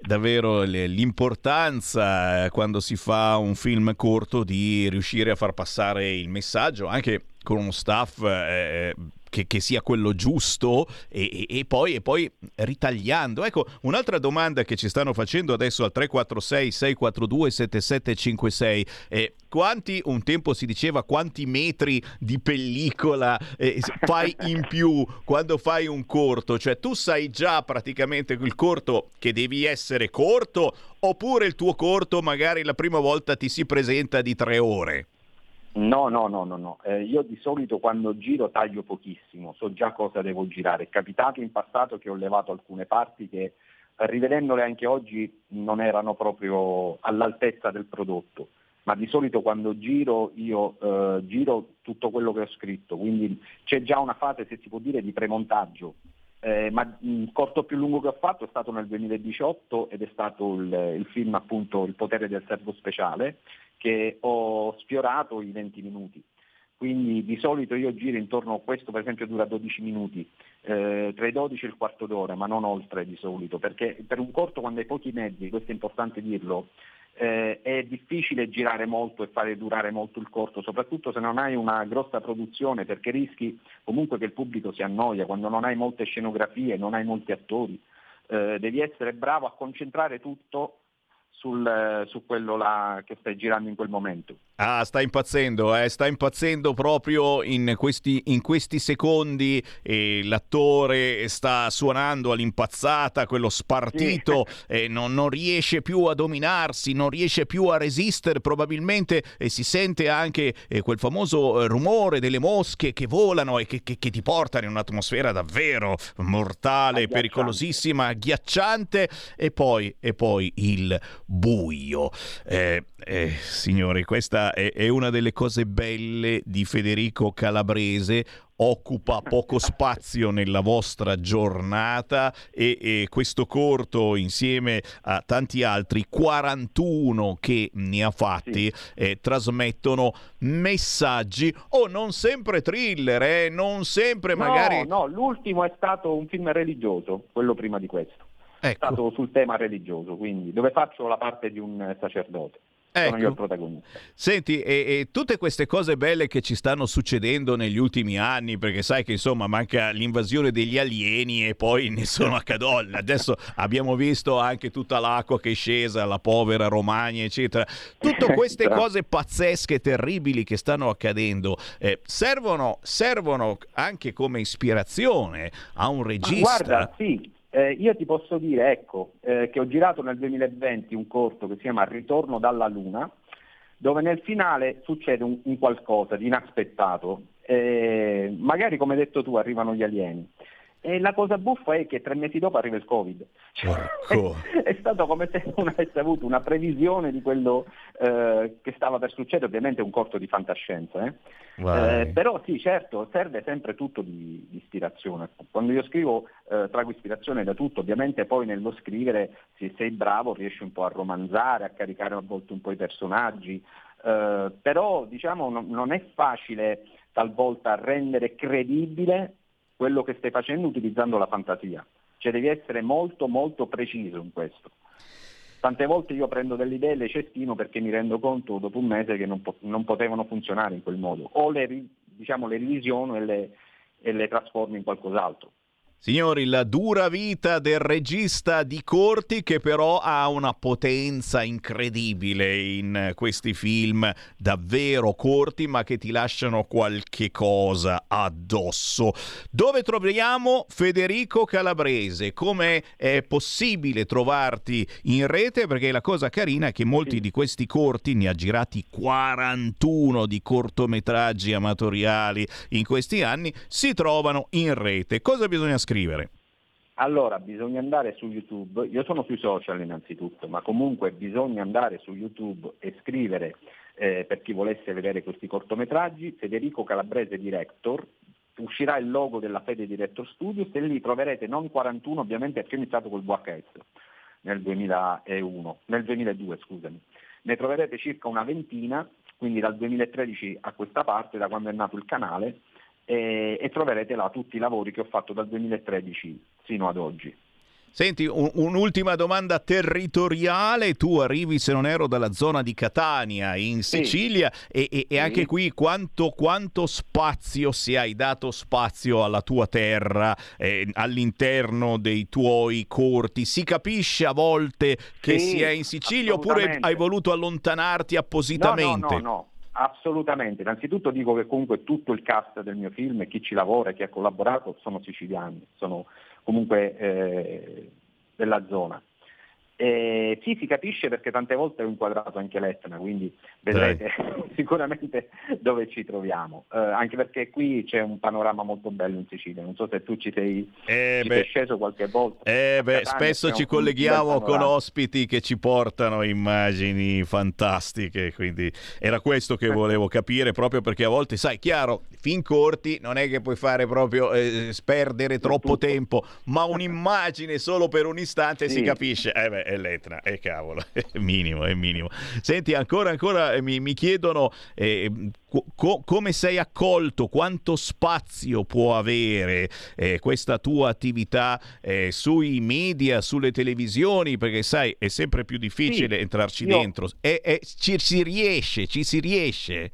Davvero l'importanza eh, quando si fa un film corto di riuscire a far passare il messaggio anche con uno staff eh, che, che sia quello giusto e, e- e poi, e poi ritagliando. Ecco, un'altra domanda che ci stanno facendo adesso al 346 642 7756 eh, quanti, un tempo si diceva quanti metri di pellicola eh, fai in più quando fai un corto? Cioè tu sai già praticamente il corto che devi essere corto oppure il tuo corto magari la prima volta ti si presenta di tre ore?
No, no, no, no, no. Eh, io di solito quando giro taglio pochissimo, so già cosa devo girare. È capitato in passato che ho levato alcune parti che rivedendole anche oggi non erano proprio all'altezza del prodotto, ma di solito quando giro io eh, giro tutto quello che ho scritto, quindi c'è già una fase, se si può dire, di premontaggio. Eh, ma il corto più lungo che ho fatto è stato nel 2018 ed è stato il, il film appunto Il potere del servo speciale che ho sfiorato i 20 minuti. Quindi di solito io giro intorno a questo, per esempio dura 12 minuti, eh, tra i 12 e il quarto d'ora, ma non oltre di solito, perché per un corto quando hai pochi mezzi, questo è importante dirlo, eh, è difficile girare molto e fare durare molto il corto, soprattutto se non hai una grossa produzione, perché rischi comunque che il pubblico si annoia, quando non hai molte scenografie, non hai molti attori, eh, devi essere bravo a concentrare tutto sul, su quello là che stai girando in quel momento.
Ah, sta impazzendo, eh? sta impazzendo proprio in questi, in questi secondi e l'attore sta suonando all'impazzata, quello spartito, [laughs] e non, non, riesce più a dominarsi, non riesce più a resistere probabilmente e si sente anche eh, quel famoso eh, rumore delle mosche che volano e che, che, che ti portano in un'atmosfera davvero mortale, pericolosissima, agghiacciante e poi, e poi il buio. Eh, signori, questa è, è una delle cose belle di Federico Calabrese occupa poco spazio nella vostra giornata e, e, questo corto insieme a tanti altri 41 che ne ha fatti sì. eh, trasmettono messaggi o oh, non sempre thriller eh, non sempre
no,
magari
no l'ultimo è stato un film religioso quello prima di questo ecco. è stato sul tema religioso quindi dove faccio la parte di un sacerdote Ecco. Sono io il protagonista.
Senti, e, e, tutte queste cose belle che ci stanno succedendo negli ultimi anni, perché sai che insomma manca l'invasione degli alieni e poi ne sono accadolle. Adesso abbiamo visto anche tutta l'acqua che è scesa, la povera Romagna, eccetera. Tutte [laughs] queste cose pazzesche, terribili che stanno accadendo, eh, servono, servono anche come ispirazione a un regista. Ma
guarda, sì eh, io ti posso dire, ecco, eh, che ho girato nel 2020 un corto che si chiama Ritorno dalla Luna, dove nel finale succede un, un qualcosa di inaspettato. Eh, magari, come hai detto tu, arrivano gli alieni. E la cosa buffa è che tre mesi dopo arriva il Covid. Cioè, [laughs] è, è, stato come se non avesse avuto una previsione di quello eh, che stava per succedere, ovviamente è un corto di fantascienza. Eh? Eh, però sì, certo, serve sempre tutto di, di ispirazione. Quando io scrivo eh, trago ispirazione da tutto, ovviamente poi nello scrivere se sei bravo riesci un po' a romanzare, a caricare a volte un po' i personaggi, eh, però diciamo non, non è facile talvolta rendere credibile quello che stai facendo utilizzando la fantasia. Cioè devi essere molto molto preciso in questo. Tante volte io prendo delle idee e le cestino perché mi rendo conto dopo un mese che non, po- non potevano funzionare in quel modo. O le, diciamo, le rivisiono e le, e le trasformo in qualcos'altro.
Signori, la dura vita del regista di corti che però ha una potenza incredibile in questi film davvero corti ma che ti lasciano qualche cosa addosso. Dove troviamo Federico Calabrese? Come è possibile trovarti in rete? Perché la cosa carina è che molti di questi corti, ne ha girati 41 di cortometraggi amatoriali in questi anni, si trovano in rete. Cosa bisogna scrivere? Scrivere?
Allora, bisogna andare su YouTube, io sono sui social innanzitutto, ma comunque bisogna andare su YouTube e scrivere, eh, per chi volesse vedere questi cortometraggi, Federico Calabrese Director, uscirà il logo della Fede Director Studios e lì troverete non 41 ovviamente perché ho iniziato col VHS nel 2001, nel 2002 scusami, ne troverete circa una ventina, quindi dal 2013 a questa parte, da quando è nato il canale, e, e troverete là tutti i lavori che ho fatto dal 2013 fino ad oggi.
Senti, un, un'ultima domanda territoriale. Tu arrivi, se non ero, dalla zona di Catania in Sicilia sì. e, e, e, anche qui quanto, quanto, spazio, se hai dato spazio alla tua terra eh, all'interno dei tuoi corti? Si capisce a volte che sì, si è in Sicilia oppure hai voluto allontanarti appositamente?
No, no, no. no. Assolutamente, innanzitutto dico che comunque tutto il cast del mio film, chi ci lavora, chi ha collaborato, sono siciliani, sono comunque eh, della zona. Eh, sì, si capisce perché tante volte ho inquadrato anche l'Etna, quindi vedrete [laughs] sicuramente dove ci troviamo, eh, anche perché qui c'è un panorama molto bello in Sicilia, non so se tu ci sei, eh ci sei sceso qualche volta.
Eh beh, spesso ci colleghiamo con ospiti che ci portano immagini fantastiche, quindi era questo che volevo capire, proprio perché a volte, sai, chiaro, fin corti non è che puoi fare proprio eh, sperdere troppo tempo, ma un'immagine solo per un istante sì. si capisce. Eh beh, è l'Etna, e eh, cavolo, [laughs] è minimo, è minimo. Senti, ancora, ancora eh, mi, mi chiedono eh, co- come sei accolto, quanto spazio può avere eh, questa tua attività eh, sui media, sulle televisioni, perché sai, è sempre più difficile sì, entrarci io... dentro. E, e, ci si riesce, ci si riesce.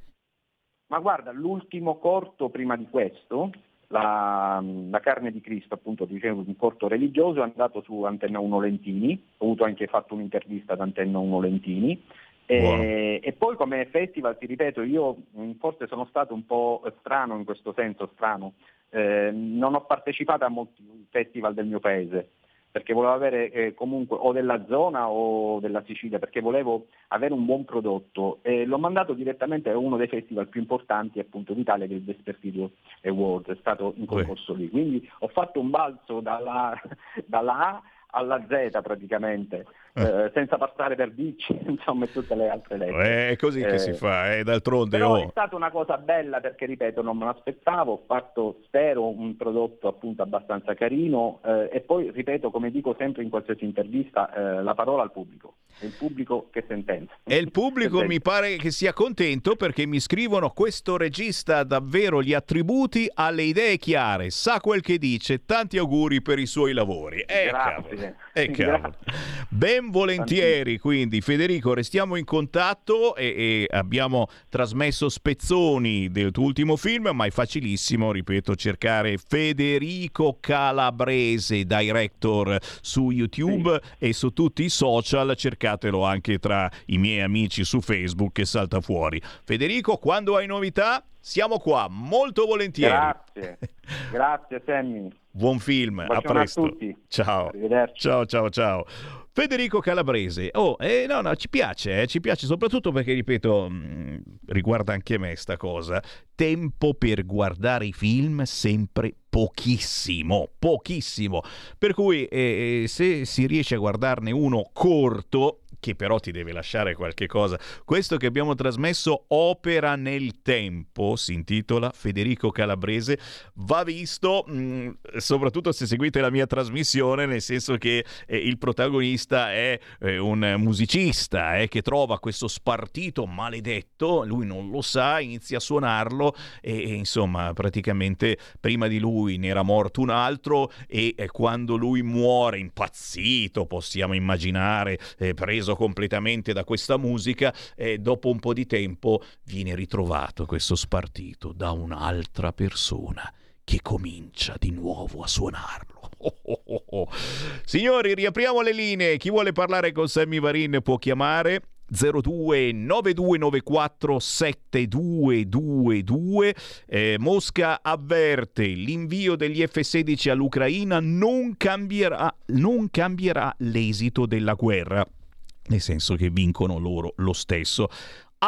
Ma guarda, l'ultimo corto prima di questo, la, la, carne di Cristo, appunto dicevo, un corto religioso, è andato su Antenna 1 Lentini, ho avuto anche fatto un'intervista ad Antenna 1 Lentini E, e, poi come festival, ti ripeto, io mm, forse sono stato un po' strano in questo senso, strano. Eh, non ho partecipato a molti festival del mio paese perché volevo avere eh, comunque o della zona o della Sicilia, perché volevo avere un buon prodotto. E l'ho mandato direttamente a uno dei festival più importanti appunto d'Italia che è il Despertidio Award, è stato in concorso lì. Quindi ho fatto un balzo dalla, [laughs] dalla A alla Z praticamente, eh. eh, senza passare per bici, [laughs] insomma, e tutte le altre lettere.
Eh, è così che
eh,
si fa, eh, d'altronde.
Però
oh.
è stata una cosa bella perché, ripeto, non me l'aspettavo, ho fatto, spero, un prodotto appunto abbastanza carino eh, e poi, ripeto, come dico sempre in qualsiasi intervista, eh, la parola al pubblico, è il pubblico che sentenza.
E il pubblico [laughs] mi pare che sia contento perché mi scrivono questo regista ha davvero gli attributi, ha le idee chiare, sa quel che dice, tanti auguri per i suoi lavori. Eh,
Grazie.
Eh, ben volentieri, quindi Federico, restiamo in contatto e, e, abbiamo trasmesso spezzoni del tuo ultimo film, ma è facilissimo, ripeto, cercare Federico Calabrese, director su YouTube sì. e su tutti i social, cercatelo anche tra i miei amici su Facebook che salta fuori. Federico, quando hai novità, siamo qua, molto volentieri.
Grazie, grazie Sammy.
Buon film, a presto.
A tutti.
Ciao. Ciao, ciao, ciao. Federico Calabrese. Oh, eh, no, no, ci piace, eh, ci piace soprattutto perché, ripeto, mh, mm, riguarda anche me sta cosa. Tempo per guardare i film sempre pochissimo, pochissimo. Per cui eh, eh se si riesce a guardarne uno corto, che però ti deve lasciare qualche cosa. Questo che abbiamo trasmesso Opera nel tempo, si intitola Federico Calabrese, va visto mh, mm, soprattutto se seguite la mia trasmissione, nel senso che eh, il protagonista è eh, un musicista eh, che trova questo spartito maledetto, lui non lo sa, inizia a suonarlo e, e insomma praticamente prima di lui ne era morto un altro e quando lui muore impazzito, possiamo immaginare, eh, preso completamente da questa musica e dopo un po' di tempo viene ritrovato questo spartito da un'altra persona che comincia di nuovo a suonarlo. [laughs] Oh, oh, oh, Signori, riapriamo le linee. Chi vuole parlare con Sammy Varin può chiamare 02 9294 7222 eh, Mosca avverte l'invio degli F-16 all'Ucraina non cambierà, non cambierà l'esito della guerra nel senso che vincono loro lo stesso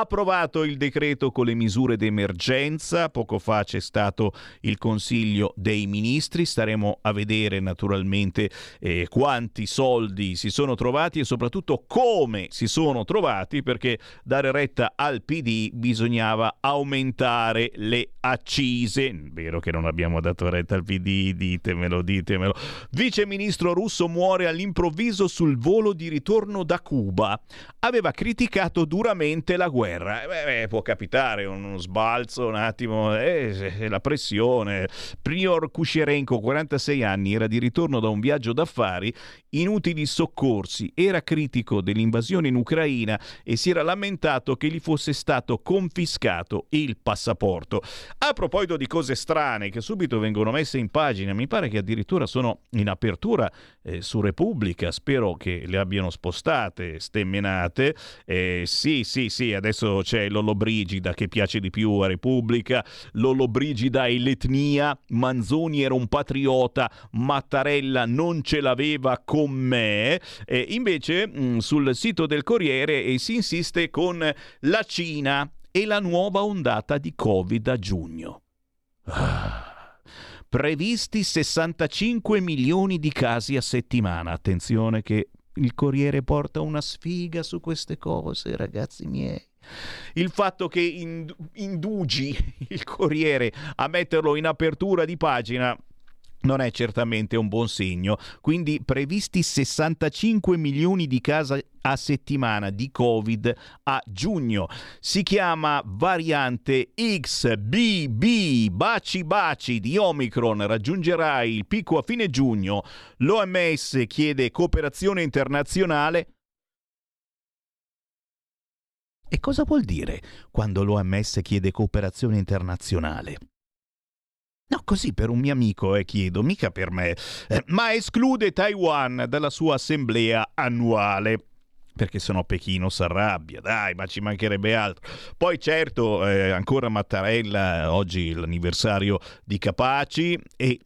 approvato il decreto con le misure d'emergenza, poco fa c'è stato il Consiglio dei Ministri, staremo a vedere naturalmente eh, quanti soldi si sono trovati e soprattutto come si sono trovati perché dare retta al PD bisognava aumentare le accise, vero che non abbiamo dato retta al PD, ditemelo, ditemelo. Vice ministro russo muore all'improvviso sul volo di ritorno da Cuba, aveva criticato duramente la guerra guerra. Eh, beh, può capitare uno sbalzo, un attimo, eh, la pressione. Prior Kusherenko, 46 anni, era di ritorno da un viaggio d'affari, inutili soccorsi, era critico dell'invasione in Ucraina e si era lamentato che gli fosse stato confiscato il passaporto. A proposito di cose strane che subito vengono messe in pagina, mi pare che addirittura sono in apertura eh, su Repubblica, spero che le abbiano spostate, stemmenate. Eh, sì, sì, sì, adesso c'è Lollobrigida che piace di più a Repubblica, Lollobrigida è l'etnia, Manzoni era un patriota, Mattarella non ce l'aveva con me, e invece mm, sul sito del Corriere si insiste con la Cina e la nuova ondata di Covid a giugno. Ah previsti 65 milioni di casi a settimana. Attenzione che il Corriere porta una sfiga su queste cose, ragazzi miei il fatto che indugi il Corriere a metterlo in apertura di pagina non è certamente un buon segno. Quindi previsti 65 milioni di casi a settimana di Covid a giugno. Si chiama variante XBB. Baci baci di Omicron raggiungerà il picco a fine giugno. L'OMS chiede cooperazione internazionale e cosa vuol dire quando l'OMS chiede cooperazione internazionale? No, così per un mio amico eh, chiedo, mica per me, eh, ma esclude Taiwan dalla sua assemblea annuale. perché sennò Pechino si arrabbia, dai, ma ci mancherebbe altro. Poi certo, eh, ancora Mattarella, oggi l'anniversario di Capaci e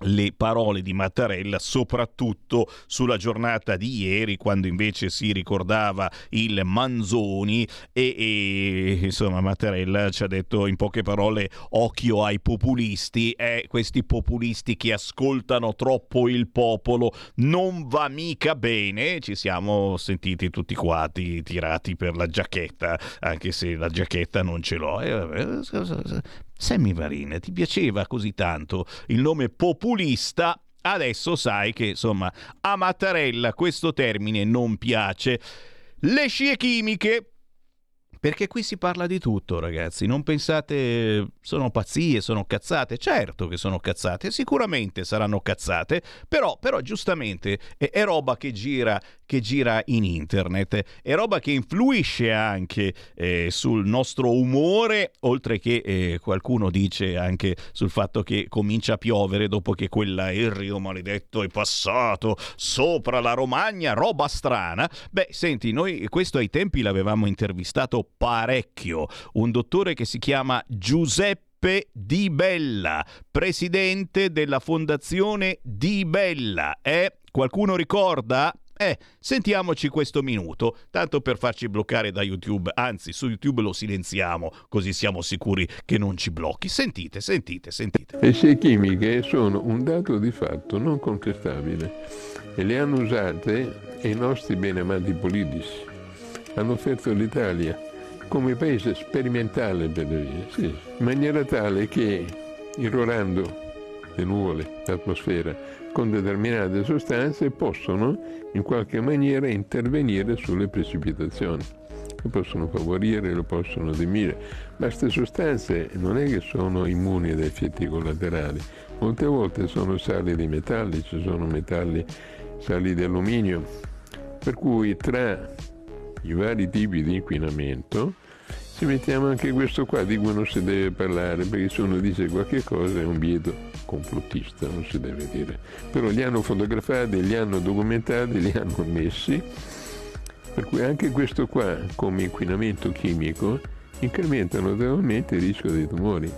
le parole di Mattarella soprattutto sulla giornata di ieri quando invece si ricordava il Manzoni e, e insomma Mattarella ci ha detto in poche parole occhio ai populisti eh, questi populisti che ascoltano troppo il popolo non va mica bene. Ci siamo sentiti tutti quanti tirati per la giacchetta anche se la giacchetta non ce l'ho eh, Sammy Varin, ti piaceva così tanto il nome populista? Adesso sai che, insomma, a Mattarella questo termine non piace. Le scie chimiche perché qui si parla di tutto, ragazzi. Non pensate sono pazzie, sono cazzate. Certo che sono cazzate, sicuramente saranno cazzate, però, però giustamente è, è roba che gira, che gira, in internet, è roba che influisce anche eh, sul nostro umore, oltre che eh, qualcuno dice anche sul fatto che comincia a piovere dopo che quell'aereo maledetto è passato sopra la Romagna, roba strana. Beh, senti, noi questo ai tempi l'avevamo intervistato parecchio. Un dottore che si chiama Giuseppe Di Bella, presidente della fondazione Di Bella. Eh? Qualcuno ricorda? Eh, sentiamoci questo minuto, tanto per farci bloccare da YouTube, anzi su YouTube lo silenziamo, così siamo sicuri che non ci blocchi. Sentite, sentite, sentite.
Le scie chimiche sono un dato di fatto non contestabile e le hanno usate i nostri beneamati politici. Hanno offerto l'Italia come paese sperimentale per le vie, sì, in maniera tale che irrorando le nuvole, l'atmosfera, con determinate sostanze possono in qualche maniera intervenire sulle precipitazioni. Le possono favorire, le possono diminuire, ma queste sostanze non è che sono immuni ad effetti collaterali, molte volte sono sali di metalli, ci sono metalli, sali di alluminio, per cui tra i vari tipi di inquinamento, ci mettiamo anche questo qua di cui non si deve parlare, perché se uno dice qualche cosa è un bieto complottista, non si deve dire. Però li hanno fotografati, li hanno documentati, li hanno messi, per cui anche questo qua, come inquinamento chimico, incrementa notevolmente il rischio dei tumori.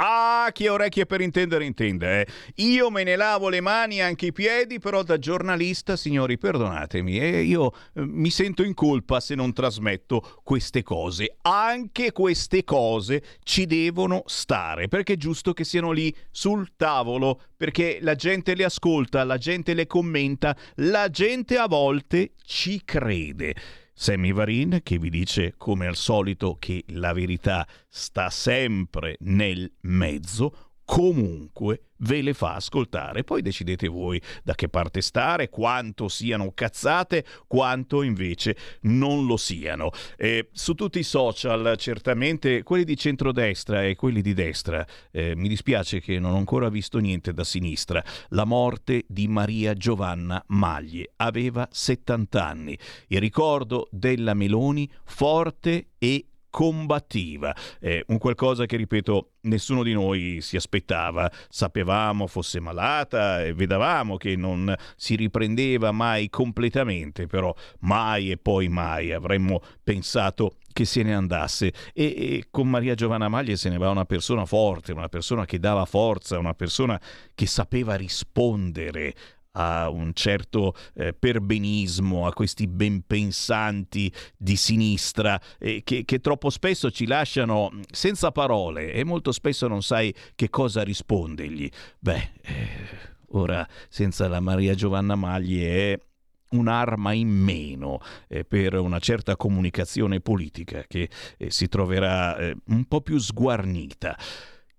Ah, chi ha orecchie per intendere intende. Eh. Io me ne lavo le mani, anche i piedi, però da giornalista, signori, perdonatemi, eh, io eh, mi sento in colpa se non trasmetto queste cose. Anche queste cose ci devono stare, perché è giusto che siano lì sul tavolo, perché la gente le ascolta, la gente le commenta, la gente a volte ci crede. Sammy Varin che vi dice come al solito che la verità sta sempre nel mezzo, comunque ve le fa ascoltare. Poi decidete voi da che parte stare, quanto siano cazzate, quanto invece non lo siano. Eh, su tutti i social, certamente quelli di centrodestra e quelli di destra, eh, mi dispiace che non ho ancora visto niente da sinistra. La morte di Maria Giovanna Maglie aveva 70 anni. Il ricordo della Meloni forte e combattiva, eh, un qualcosa che, ripeto, nessuno di noi si aspettava. Sapevamo fosse malata e vedevamo che non si riprendeva mai completamente, però mai e poi mai avremmo pensato che se ne andasse e, e, con Maria Giovanna Maglie se ne va una persona forte, una persona che dava forza, una persona che sapeva rispondere a un certo eh, perbenismo, a questi benpensanti di sinistra eh, che, che, troppo spesso ci lasciano senza parole e molto spesso non sai che cosa rispondergli. Beh, eh, ora senza la Maria Giovanna Maglie è un'arma in meno eh, per una certa comunicazione politica che eh, si troverà eh, un po' più sguarnita.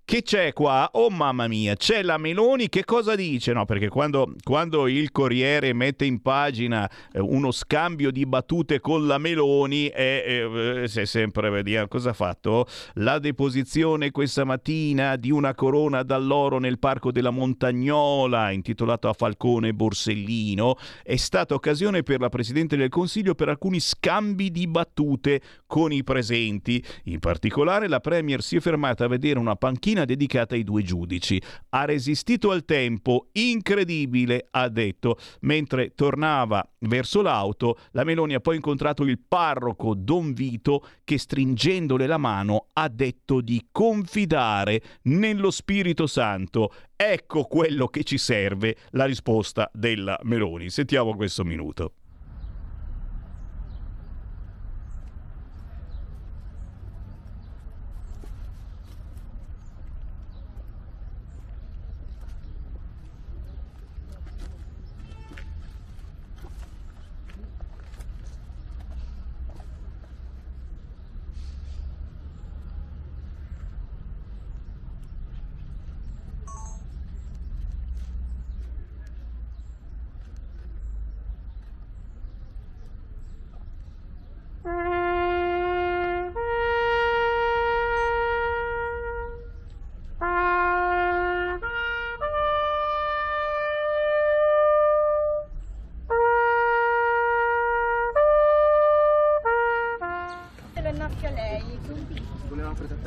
Che c'è qua? Oh mamma mia, c'è la Meloni, che cosa dice? No, perché quando, quando il Corriere mette in pagina eh, uno scambio di battute con la Meloni, è, eh, sempre, vediamo cosa ha fatto? La deposizione questa mattina di una corona d'alloro nel Parco della Montagnola, intitolato a Falcone Borsellino, è stata occasione per la Presidente del Consiglio per alcuni scambi di battute con i presenti. In particolare la Premier si è fermata a vedere una panchina pagina dedicata ai due giudici. Ha resistito al tempo, incredibile, ha detto. Mentre tornava verso l'auto, la Meloni ha poi incontrato il parroco Don Vito che stringendole la mano ha detto di confidare nello Spirito Santo. Ecco quello che ci serve, la risposta della Meloni. Sentiamo questo minuto.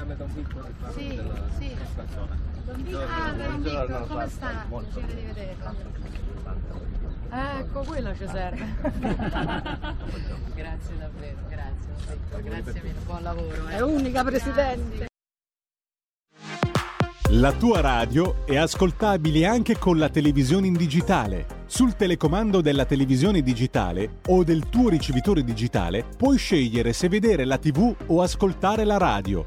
Presentarle da un piccolo riparto
Sì,
della
sì.
stazione.
Ah, Don Vito, come sta? Piacere di vederla. Ecco, quello ci serve. [laughs]
Grazie davvero, grazie. Don Vito, Grazie mille, buon lavoro. eh.
È unica presidente.
La tua radio è ascoltabile anche con la televisione in digitale. Sul telecomando della televisione digitale o del tuo ricevitore digitale puoi scegliere se vedere la TV o ascoltare la radio.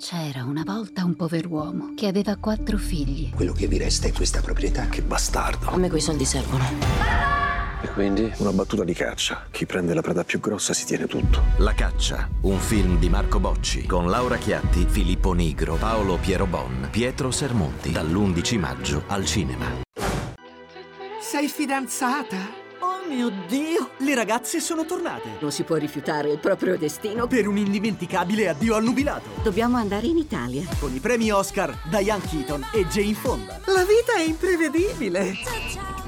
C'era una volta un pover'uomo che aveva quattro figli.
Quello che vi resta è questa proprietà. Che bastardo.
A me quei soldi servono.
E quindi una battuta di caccia. Chi prende la preda più grossa si tiene tutto.
La caccia, un film di Marco Bocci con Laura Chiatti, Filippo Nigro, Paolo Piero Bon, Pietro Sermonti, dall'11 maggio al cinema.
Sei fidanzata? Oh mio Dio, le ragazze sono tornate.
Non si può rifiutare il proprio destino.
Per un indimenticabile addio al nubilato.
Dobbiamo andare in Italia.
Con i premi Oscar, Diane Keaton e Jane Fonda. La vita è imprevedibile.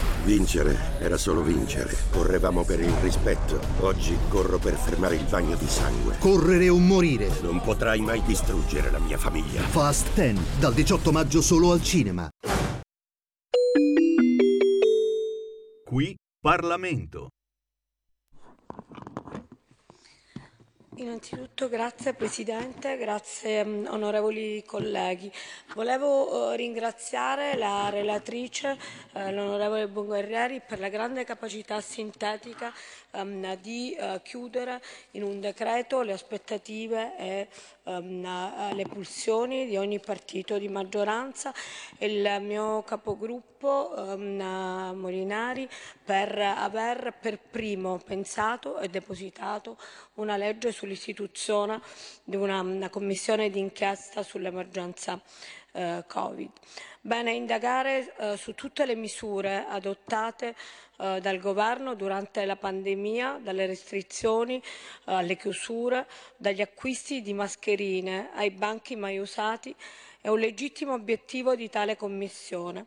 Vincere era solo vincere. Correvamo per il rispetto. Oggi corro per fermare il bagno di sangue.
Correre o morire.
Non potrai mai distruggere la mia famiglia.
Fast 10, dal 18 maggio solo al cinema.
Qui Parlamento.
Innanzitutto grazie Presidente, grazie mh, onorevoli colleghi. Volevo eh, ringraziare la relatrice, eh, l'onorevole Bonguerrieri, per la grande capacità sintetica ehm, di eh, chiudere in un decreto le aspettative e eh, le pulsioni di ogni partito di maggioranza e il mio capogruppo ehm, Molinari per aver per primo pensato e depositato una legge sull'istituzione di una, una commissione d'inchiesta sull'emergenza eh, Covid. Bene, indagare eh, su tutte le misure adottate eh, dal governo durante la pandemia, dalle restrizioni eh, alle chiusure, dagli acquisti di mascherine ai banchi mai usati, è un legittimo obiettivo di tale commissione.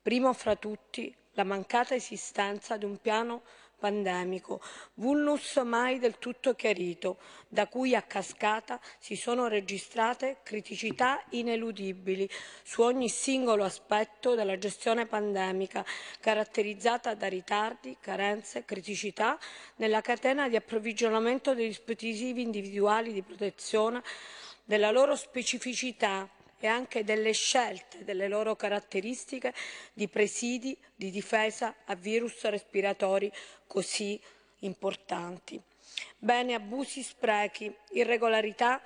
Primo fra tutti la mancata esistenza di un piano pandemico, vulnus mai del tutto chiarito, da cui a cascata si sono registrate criticità ineludibili su ogni singolo aspetto della gestione pandemica, caratterizzata da ritardi, carenze, criticità nella catena di approvvigionamento dei dispositivi individuali di protezione, della loro specificità e anche delle scelte, delle loro caratteristiche di presidi di difesa a virus respiratori così importanti. Bene, abusi, sprechi, irregolarità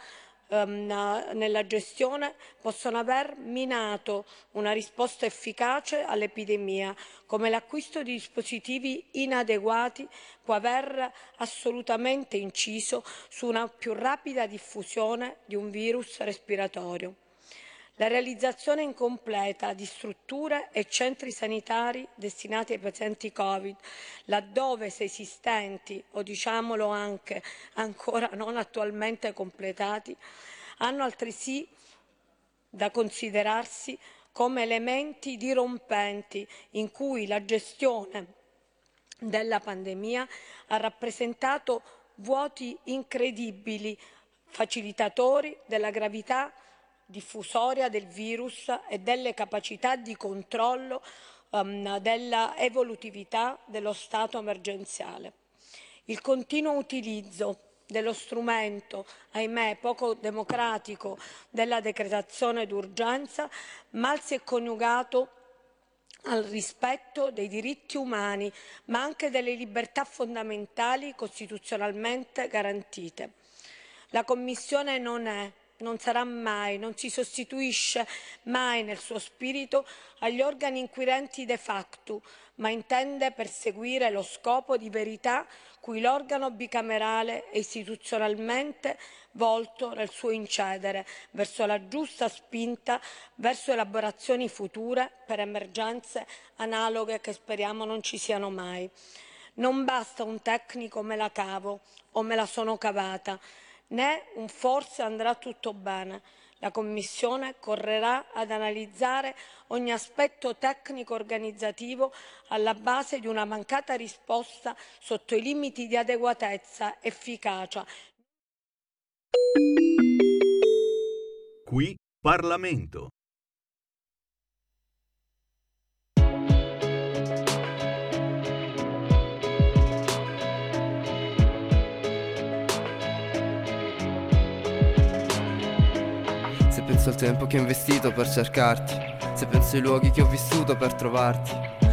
ehm, nella gestione possono aver minato una risposta efficace all'epidemia, come l'acquisto di dispositivi inadeguati può aver assolutamente inciso su una più rapida diffusione di un virus respiratorio la realizzazione incompleta di strutture e centri sanitari destinati ai pazienti Covid, laddove se esistenti o diciamolo anche ancora non attualmente completati, hanno altresì da considerarsi come elementi dirompenti in cui la gestione della pandemia ha rappresentato vuoti incredibili, facilitatori della gravità diffusoria del virus e delle capacità di controllo um, della evolutività dello stato emergenziale. Il continuo utilizzo dello strumento, ahimè poco democratico, della decretazione d'urgenza, mal si è coniugato al rispetto dei diritti umani, ma anche delle libertà fondamentali costituzionalmente garantite. La Commissione non è non sarà mai, non si sostituisce mai nel suo spirito agli organi inquirenti de facto, ma intende perseguire lo scopo di verità cui l'organo bicamerale è istituzionalmente volto nel suo incedere verso la giusta spinta verso elaborazioni future per emergenze analoghe che speriamo non ci siano mai. Non basta un tecnico me la cavo o me la sono cavata, né un forse andrà tutto bene. La Commissione correrà ad analizzare ogni aspetto tecnico-organizzativo alla base di una mancata risposta sotto i limiti di adeguatezza, efficacia.
Qui Parlamento.
Penso al tempo che ho investito per cercarti, se penso ai luoghi che ho vissuto per trovarti,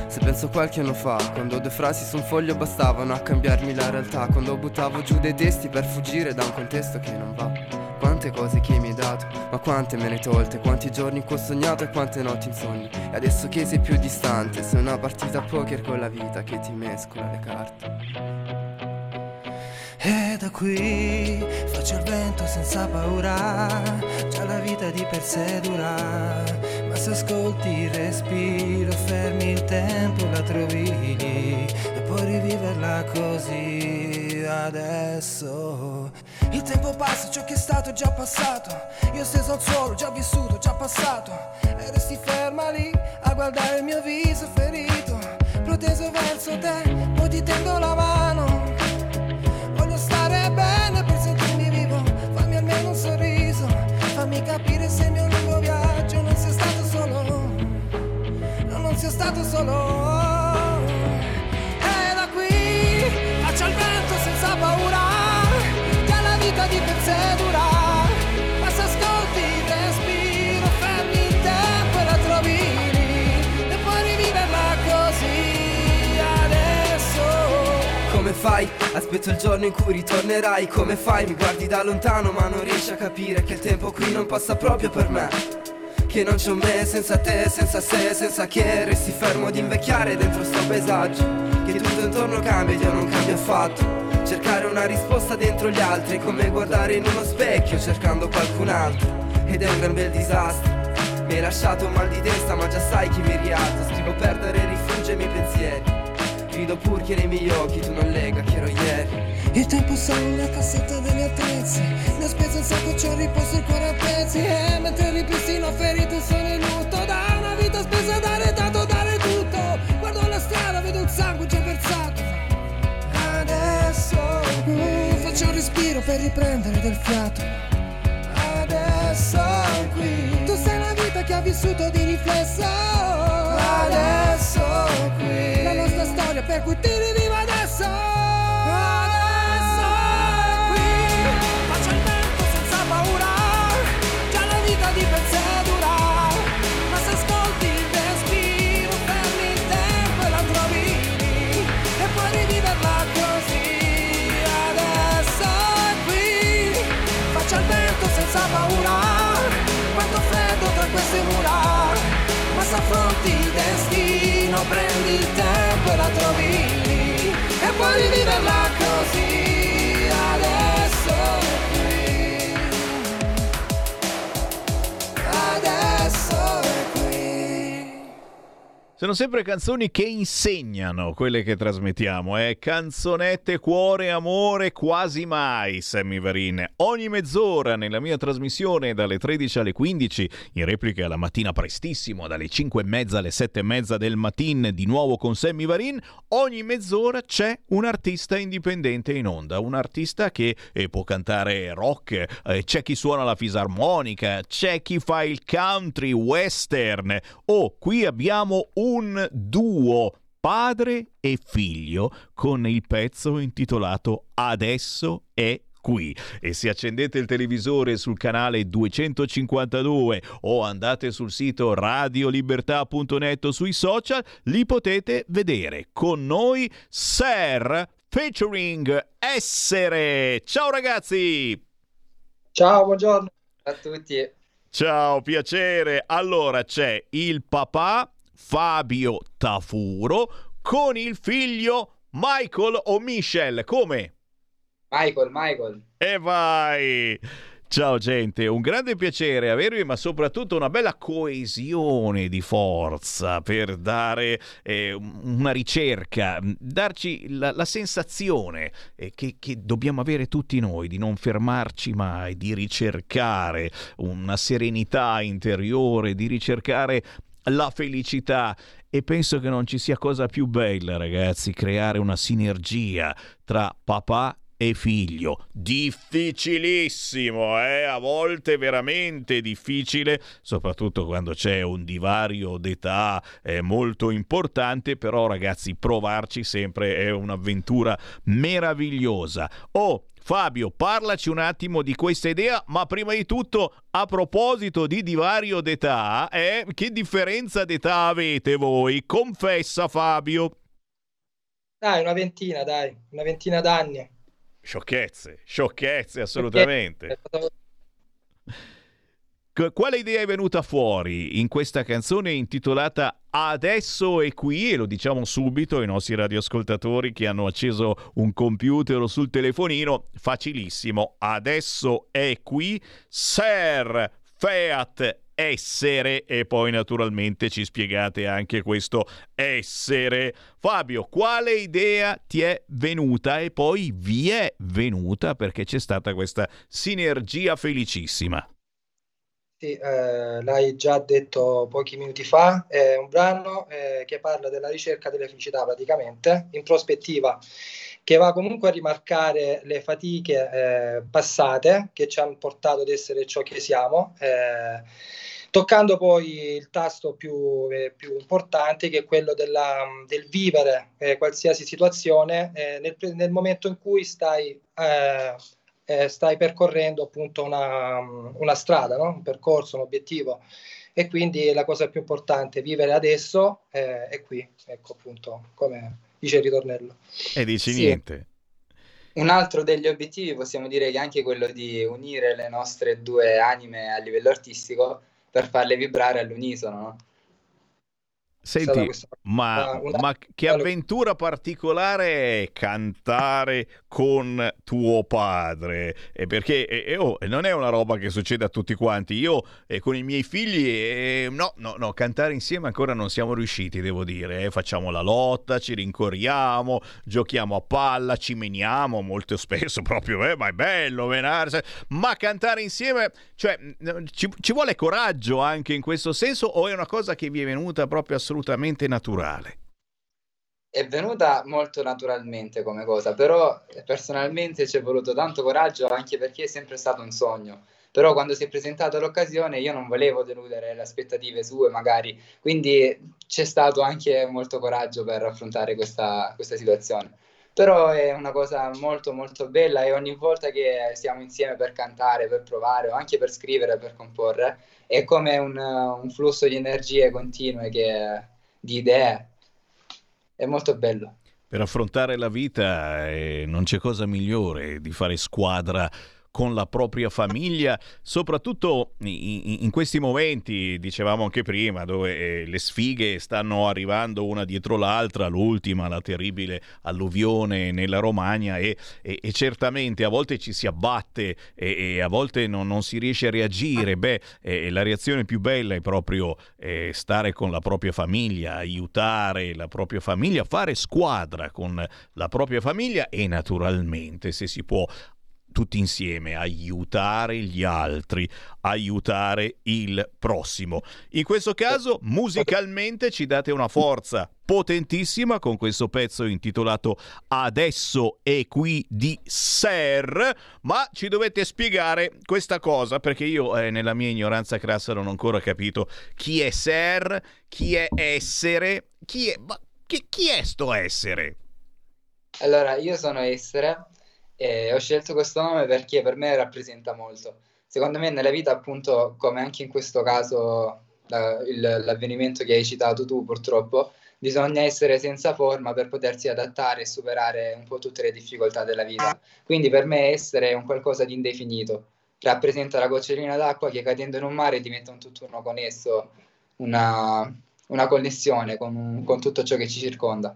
se penso qualche anno fa, quando due frasi su un foglio bastavano a cambiarmi la realtà, quando buttavo giù dei testi per fuggire da un contesto che non va. Quante cose che mi hai dato, ma quante me ne tolte, quanti giorni in cui ho sognato e quante notti insonni. E adesso che sei più distante, sei una partita a poker con la vita che ti mescola le carte.
E da qui faccio il vento senza paura, già la vita di per sé dura, ma se ascolti il respiro, fermi il tempo, la trovi lì e puoi riviverla così adesso. Il tempo passa, ciò che è stato è già passato, io steso al suolo, già vissuto, già passato, e resti ferma lì a guardare il mio viso ferito, proteso verso te, poi ti tendo la mano stato solo. E da qui faccio il vento senza paura Che la vita di per dura.
Come fai? Aspetto il giorno in cui ritornerai. Come fai? Mi guardi da lontano ma non riesci a capire Che il tempo qui non passa proprio per me Che non c'è un me senza te, senza se, senza che Resti fermo ad invecchiare dentro sto paesaggio. Che tutto intorno cambia ed io non cambio affatto. Cercare una risposta dentro gli altri Come guardare in uno specchio cercando qualcun altro. Ed è un gran bel disastro. Mi hai lasciato un mal di testa ma già sai chi mi rialza. Scrivo perdere rifugio ai miei pensieri. Grido pur che nei miei occhi tu non lega che ero ieri
Il tempo sa una cassetta degli attrezzi Ne ho speso un sacco, ci ho riposto il cuore a pezzi. E mentre ripristino ferito sono in lutto Da una vita spesa dare tanto, dare tutto. Guardo la strada, vedo il sangue già versato. Adesso uh, Faccio un respiro per riprendere del fiato. Adesso qui. Tu sei la vita che ha vissuto di riflesso. Adesso qui. Storia per cui ti rivivo
E puoi riviverla
Sono sempre canzoni che insegnano quelle che trasmettiamo, eh? Canzonette, cuore, amore, quasi mai, Sammy Varin. Ogni mezz'ora nella mia trasmissione dalle 13 alle 15, in replica la mattina prestissimo, dalle 5 e mezza alle 7 e mezza del mattino, di nuovo con Sammy Varin. Ogni mezz'ora c'è un artista indipendente in onda, un artista che eh, può cantare rock, eh, c'è chi suona la fisarmonica, c'è chi fa il country, western. Oh, qui abbiamo un duo padre e figlio con il pezzo intitolato Adesso è qui. E se accendete il televisore sul canale 252 o andate sul sito radiolibertà.net o sui social li potete vedere. Con noi Ser featuring Essere. Ciao ragazzi!
Ciao buongiorno a tutti.
Ciao piacere. Allora c'è il papà Fabio Tafuro con il figlio Michael o Michel, come?
Michael, Michael.
E vai! Ciao gente, un grande piacere avervi, ma soprattutto una bella coesione di forza per dare eh, una ricerca, darci la, la sensazione eh, che, che, dobbiamo avere tutti noi di non fermarci mai, di ricercare una serenità interiore, di ricercare la felicità e penso che non ci sia cosa più bella, ragazzi, creare una sinergia tra papà e figlio. Difficilissimo, eh? a volte veramente difficile, soprattutto quando c'è un divario d'età eh, molto importante, però ragazzi provarci sempre è un'avventura meravigliosa. Oh, Fabio, parlaci un attimo di questa idea, ma prima di tutto, a proposito di divario d'età, eh, che differenza d'età avete voi? Confessa Fabio.
Dai, una ventina, dai, una ventina d'anni.
Sciocchezze, sciocchezze assolutamente. Quale idea è venuta fuori in questa canzone intitolata Adesso è qui? E lo diciamo subito ai nostri radioascoltatori che hanno acceso un computer o sul telefonino. Facilissimo. Adesso è qui. Ser Feat essere e poi naturalmente ci spiegate anche questo essere. Fabio, quale idea ti è venuta e poi vi è venuta perché c'è stata questa sinergia felicissima?
Sì, eh, l'hai già detto pochi minuti fa, è un brano eh, che parla della ricerca della felicità praticamente, in prospettiva, che va comunque a rimarcare le fatiche eh, passate che ci hanno portato ad essere ciò che siamo, eh, toccando poi il tasto più, eh, più importante che è quello della, del vivere eh, qualsiasi situazione nel, nel, momento in cui stai eh, stai percorrendo appunto una, una strada, no? un percorso, un obiettivo. E quindi la cosa più importante, vivere adesso eh, è qui, ecco appunto, come dice il ritornello.
E dici sì. niente.
Un altro degli obiettivi possiamo dire che è anche quello di unire le nostre due anime a livello artistico per farle vibrare all'unisono. No?
Senti, ma, una... ma, che avventura particolare è cantare con tuo padre? Eh, perché eh, oh, non è una roba che succede a tutti quanti. Io eh, con i miei figli, eh, no, no, no, cantare insieme ancora non siamo riusciti, devo dire. Eh. Facciamo la lotta, ci rincorriamo, giochiamo a palla, ci meniamo molto spesso [laughs] proprio, eh, ma è bello menarsi. Ma cantare insieme, cioè, ci, ci vuole coraggio anche in questo senso o è una cosa che vi è venuta proprio assolutamente assolutamente naturale.
È venuta molto naturalmente come cosa, però personalmente ci è voluto tanto coraggio anche perché è sempre stato un sogno. Però quando si è presentata l'occasione io non volevo deludere le aspettative sue magari, quindi c'è stato anche molto coraggio per affrontare questa, questa situazione però è una cosa molto molto bella e ogni volta che siamo insieme per cantare, per provare o anche per scrivere, per comporre, è come un, un flusso di energie continue che, di idee. È molto bello.
Per affrontare la vita eh, non c'è cosa migliore di fare squadra con la propria famiglia, soprattutto in, in questi momenti, dicevamo anche prima, dove eh, le sfighe stanno arrivando una dietro l'altra, l'ultima, la terribile alluvione nella Romagna e, e, e certamente a volte ci si abbatte e, e a volte non, non, si riesce a reagire. Beh, eh, la reazione più bella è proprio eh, stare con la propria famiglia, aiutare la propria famiglia, fare squadra con la propria famiglia e naturalmente se si può tutti insieme, aiutare gli altri, aiutare il prossimo. In questo caso, musicalmente ci date una forza potentissima con questo pezzo intitolato Adesso è qui di Ser, ma ci dovete spiegare questa cosa perché io eh, nella mia ignoranza crassa non ho ancora capito chi è Ser, chi è essere, chi è... Ma, chi, chi è sto essere?
Allora, io sono essere e ho scelto questo nome perché per me rappresenta molto. Secondo me nella vita, appunto, come anche in questo caso la, il, l'avvenimento che hai citato tu, purtroppo, bisogna essere senza forma per potersi adattare e superare un po' tutte le difficoltà della vita. Quindi per me essere è un qualcosa di indefinito. Rappresenta la gocciolina d'acqua che cadendo in un mare diventa un tutt'uno con esso, una, una connessione con, con tutto ciò che ci circonda.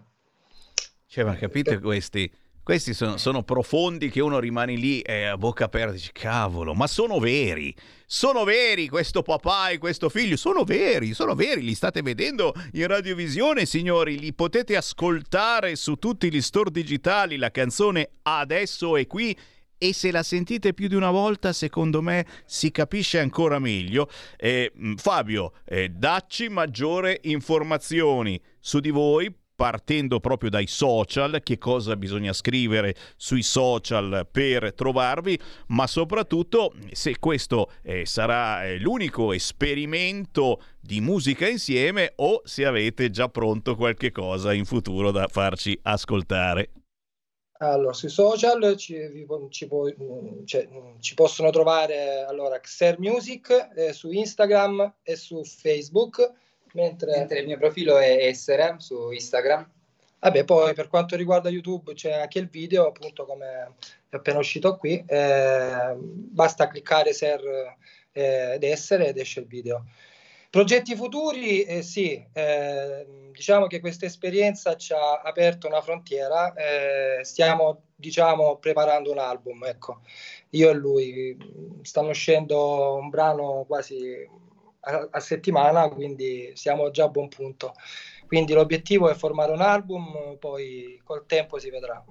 Cioè, ma capite questi questi sono, sono, profondi che uno rimane lì eh, a bocca aperta e dice cavolo, ma sono veri, sono veri questo papà e questo figlio, sono veri, sono veri, li state vedendo in radiovisione signori, li potete ascoltare su tutti gli store digitali, la canzone adesso è qui e se la sentite più di una volta, secondo me si capisce ancora meglio. Eh, Fabio, eh, dacci maggiore informazioni su di voi partendo proprio dai social, che cosa bisogna scrivere sui social per trovarvi, ma soprattutto se questo eh, sarà eh, l'unico esperimento di musica insieme o se avete già pronto qualche cosa in futuro da farci ascoltare.
Allora, sui social ci, ci, cioè, ci possono trovare allora, Xer Music eh, su Instagram e su Facebook
mentre... mentre il mio profilo è essere su Instagram.
Vabbè, poi per quanto riguarda YouTube c'è anche il video, appunto come è appena uscito qui, eh, basta cliccare ser eh, ed essere ed esce il video. Progetti futuri, eh, sì, eh, diciamo che questa esperienza ci ha aperto una frontiera, eh, stiamo diciamo preparando un album, ecco, io e lui, stanno uscendo un brano quasi a, settimana, quindi siamo già a buon punto. Quindi l'obiettivo è formare un album, poi col tempo si vedrà.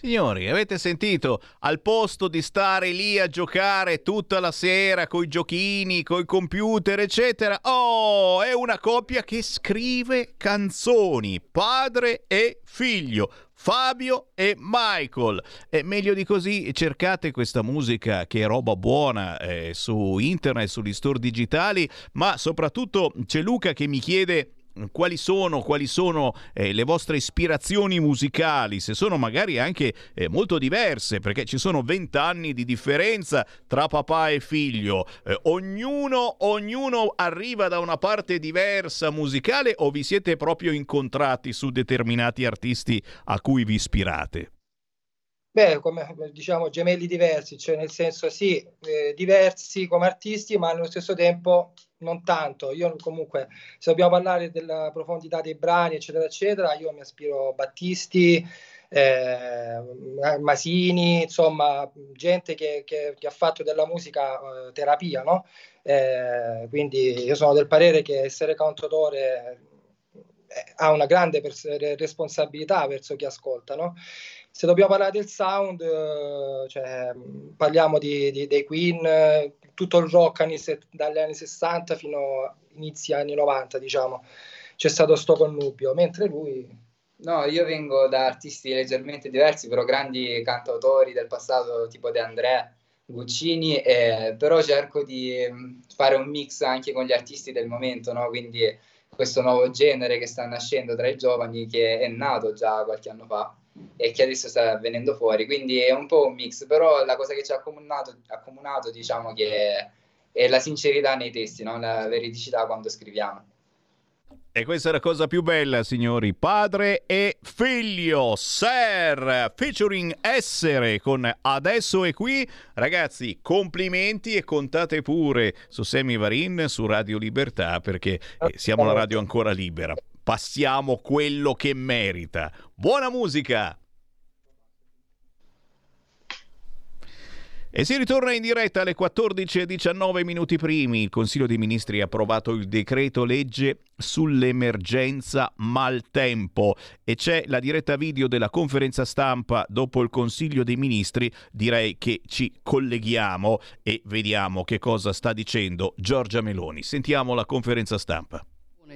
Signori, avete sentito? Al posto di stare lì a giocare tutta la sera coi giochini, coi computer, eccetera, oh, è una coppia che scrive canzoni, padre e figlio. Fabio e Michael. E meglio di così, cercate questa musica che è roba buona eh, su internet, sugli store digitali, ma soprattutto c'è Luca che mi chiede quali sono, quali sono eh, le vostre ispirazioni musicali, se sono magari anche eh, molto diverse, perché ci sono vent'anni di differenza tra papà e figlio. Eh, ognuno, ognuno arriva da una parte diversa musicale o vi siete proprio incontrati su determinati artisti a cui vi ispirate?
Beh, come diciamo, gemelli diversi, cioè nel senso sì, eh, diversi come artisti, ma allo stesso tempo non tanto. Io comunque, se dobbiamo parlare della profondità dei brani, eccetera, eccetera, io mi aspiro Battisti, eh, Masini, insomma, gente che, che, che, ha fatto della musica eh, terapia, no? Eh, quindi io sono del parere che essere cantautore eh, ha una grande pers- responsabilità verso chi ascolta, no? Se dobbiamo parlare del sound, eh, cioè, parliamo di, di, dei Queen, tutto il rock anni dagli anni 60 fino a inizi anni 90, diciamo. C'è stato sto connubio, mentre lui...
No, io vengo da artisti leggermente diversi, però grandi cantautori del passato, tipo De André, Guccini, eh, però cerco di mm, fare un mix anche con gli artisti del momento, no? Quindi questo nuovo genere che sta nascendo tra i giovani, che è nato già qualche anno fa e che adesso sta venendo fuori. Quindi è un po' un mix, però la cosa che ci ha accomunato, accomunato diciamo che è, è la sincerità nei testi, no? la veridicità quando scriviamo.
E questa è la cosa più bella, signori. Padre e figlio, Ser, featuring Essere con Adesso è qui. Ragazzi, complimenti e contate pure su Semi Varin, su Radio Libertà, perché eh, siamo una radio ancora libera. Passiamo quello che merita. Buona musica! E si ritorna in diretta alle 14.19 minuti primi. Il Consiglio dei Ministri ha approvato il decreto legge sull'emergenza maltempo e c'è la diretta video della conferenza stampa dopo il Consiglio dei Ministri. Direi che ci colleghiamo e vediamo che cosa sta dicendo Giorgia Meloni. Sentiamo la conferenza stampa.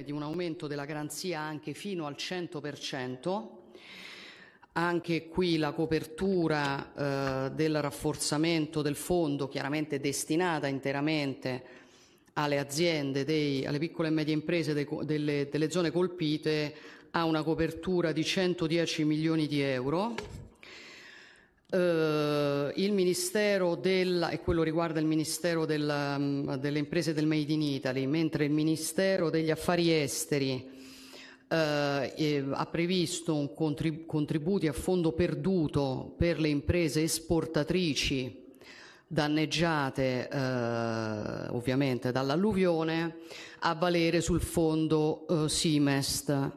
Di un aumento della garanzia anche fino al 100%. Anche qui la copertura eh, del rafforzamento del fondo, chiaramente destinata interamente alle aziende, dei, alle piccole e medie imprese dei, delle, delle zone colpite, ha una copertura di 110 milioni di euro. Uh, il Ministero del, e quello riguarda il Ministero del, um, delle imprese del Made in Italy, mentre il Ministero degli Affari Esteri eh, ha previsto un contrib- contributi a fondo perduto per le imprese esportatrici danneggiate eh, ovviamente dall'alluvione a valere sul fondo eh, Simest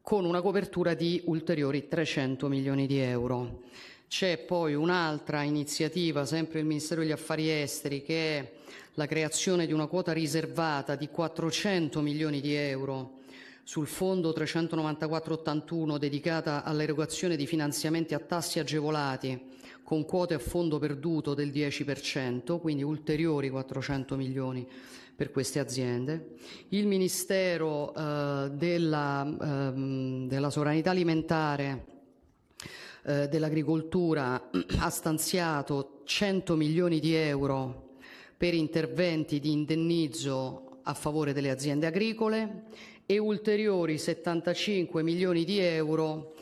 con una copertura di ulteriori 300 milioni di euro. C'è poi un'altra iniziativa, sempre il Ministero degli Affari Esteri, che è la creazione di una quota riservata di 400 milioni di euro sul fondo 39481 dedicata all'erogazione di finanziamenti a tassi agevolati con quote a fondo perduto del 10%, quindi ulteriori 400 milioni per queste aziende. Il Ministero eh, della, ehm, della, sovranità alimentare eh, dell'agricoltura [clears throat] ha stanziato 100 milioni di euro per interventi di indennizzo a favore delle aziende agricole e ulteriori 75 milioni di euro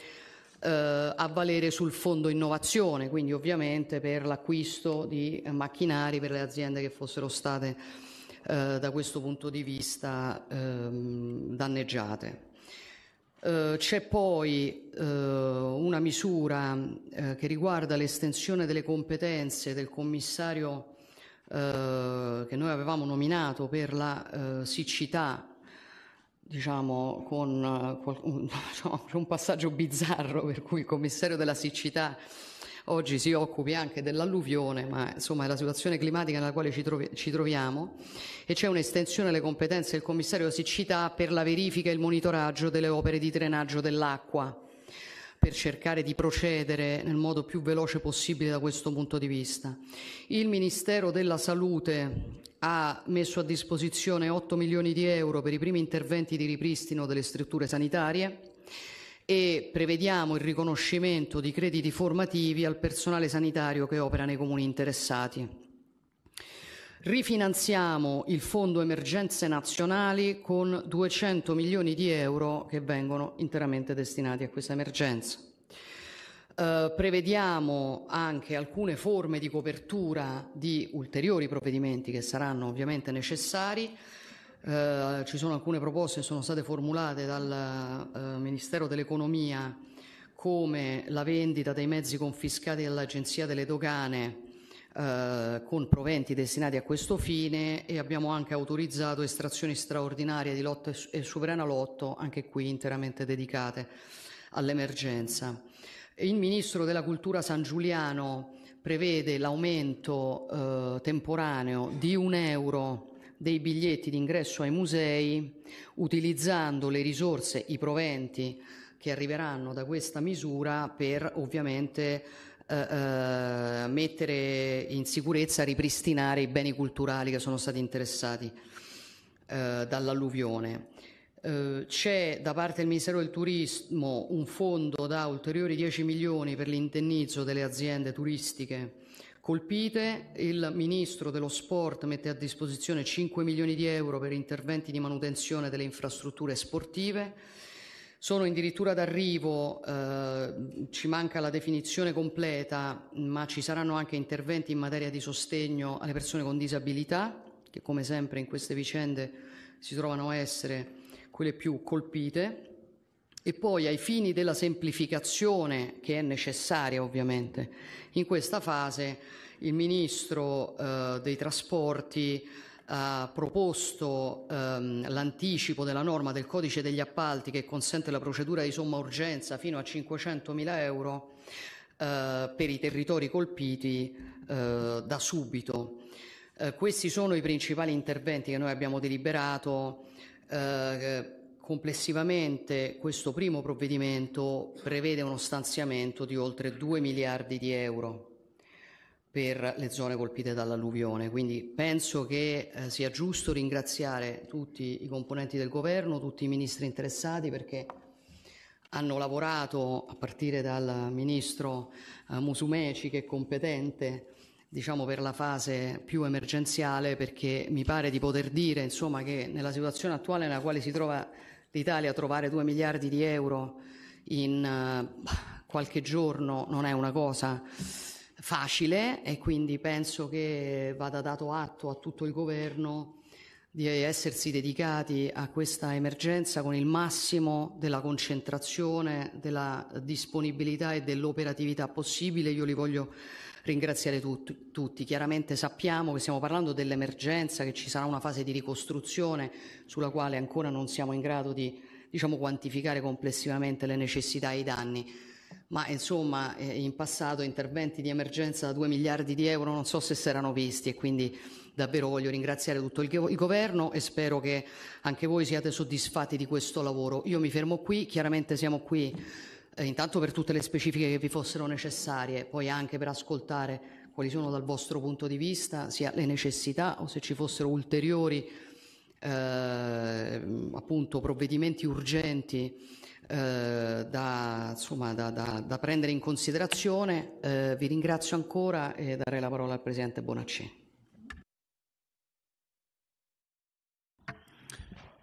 eh, a valere sul fondo innovazione, quindi ovviamente per l'acquisto di macchinari per le aziende che fossero state eh, da questo punto di vista ehm, danneggiate. Uh, c'è poi uh, una misura uh, che riguarda l'estensione delle competenze del commissario che noi avevamo nominato per la siccità diciamo, con, un, [laughs] diciamo, un passaggio bizzarro per cui il commissario della siccità oggi si occupi anche dell'alluvione, ma insomma è la situazione climatica nella quale ci, trovi, ci troviamo. E c'è un'estensione delle competenze. Del commissario siccità per la verifica e il monitoraggio delle opere di drenaggio dell'acqua per cercare di procedere nel modo più veloce possibile da questo punto di vista. Il Ministero della Salute ha messo a disposizione 8 milioni di euro per i primi interventi di ripristino delle strutture sanitarie e prevediamo il riconoscimento di crediti formativi al personale sanitario che opera nei comuni interessati. Rifinanziamo il Fondo Emergenze Nazionali con 200 milioni di euro che vengono interamente destinati a questa emergenza. Uh, prevediamo anche alcune forme di copertura di ulteriori provvedimenti che saranno ovviamente necessari. Uh, ci sono alcune proposte che sono state formulate dal uh, Ministero dell'Economia come la vendita dei mezzi confiscati dall'Agenzia delle Dogane con proventi destinati a questo fine e abbiamo anche autorizzato estrazioni straordinarie di lotto e sovrana lotto, anche qui interamente dedicate all'emergenza. Il Ministro della Cultura San Giuliano prevede l'aumento eh, temporaneo di un euro dei biglietti d'ingresso ai musei utilizzando le risorse, i proventi che arriveranno da questa misura per ovviamente eh, eh, mettere in sicurezza, ripristinare i beni culturali che sono stati interessati eh, dall'alluvione. Eh, c'è da parte del Ministero del Turismo un fondo da ulteriori 10 milioni per l'indennizzo delle aziende turistiche colpite, il Ministro dello Sport mette a disposizione 5 milioni di euro per interventi di manutenzione delle infrastrutture sportive. Sono addirittura d'arrivo, eh, ci manca la definizione completa, ma ci saranno anche interventi in materia di sostegno alle persone con disabilità, che come sempre in queste vicende si trovano a essere quelle più colpite, e poi ai fini della semplificazione che è necessaria ovviamente in questa fase, il Ministro eh, dei Trasporti ha proposto ehm, l'anticipo della norma del codice degli appalti che consente la procedura di somma urgenza fino a 500.000 euro eh, per i territori colpiti eh, da subito. Eh, questi sono i principali interventi che noi abbiamo deliberato. Complessivamente questo primo provvedimento prevede uno stanziamento di oltre 2 miliardi di euro per le zone colpite dall'alluvione. Quindi penso che eh, sia giusto ringraziare tutti i componenti del governo, tutti i ministri interessati perché hanno lavorato a partire dal ministro eh, Musumeci che è competente diciamo per la fase più emergenziale perché mi pare di poter dire insomma che nella situazione attuale nella quale si trova l'Italia trovare 2 miliardi di euro in uh, qualche giorno non è una cosa facile e quindi penso che vada dato atto a tutto il governo di essersi dedicati a questa emergenza con il massimo della concentrazione, della disponibilità e dell'operatività possibile. Io li voglio ringraziare tutti, tutti. Chiaramente sappiamo che stiamo parlando dell'emergenza, che ci sarà una fase di ricostruzione sulla quale ancora non siamo in grado di diciamo, quantificare complessivamente le necessità e i danni ma insomma eh, in passato interventi di emergenza da 2 miliardi di euro non so se si erano visti e quindi davvero voglio ringraziare tutto il, il, governo e spero che anche voi siate soddisfatti di questo lavoro. Io mi fermo qui, chiaramente siamo qui eh, intanto per tutte le specifiche che vi fossero necessarie, poi anche per ascoltare quali sono dal vostro punto di vista sia le necessità o se ci fossero ulteriori eh, appunto provvedimenti urgenti eh, da, insomma, da, da, da, prendere in considerazione. Eh, vi ringrazio ancora e darei la parola al Presidente Bonacci.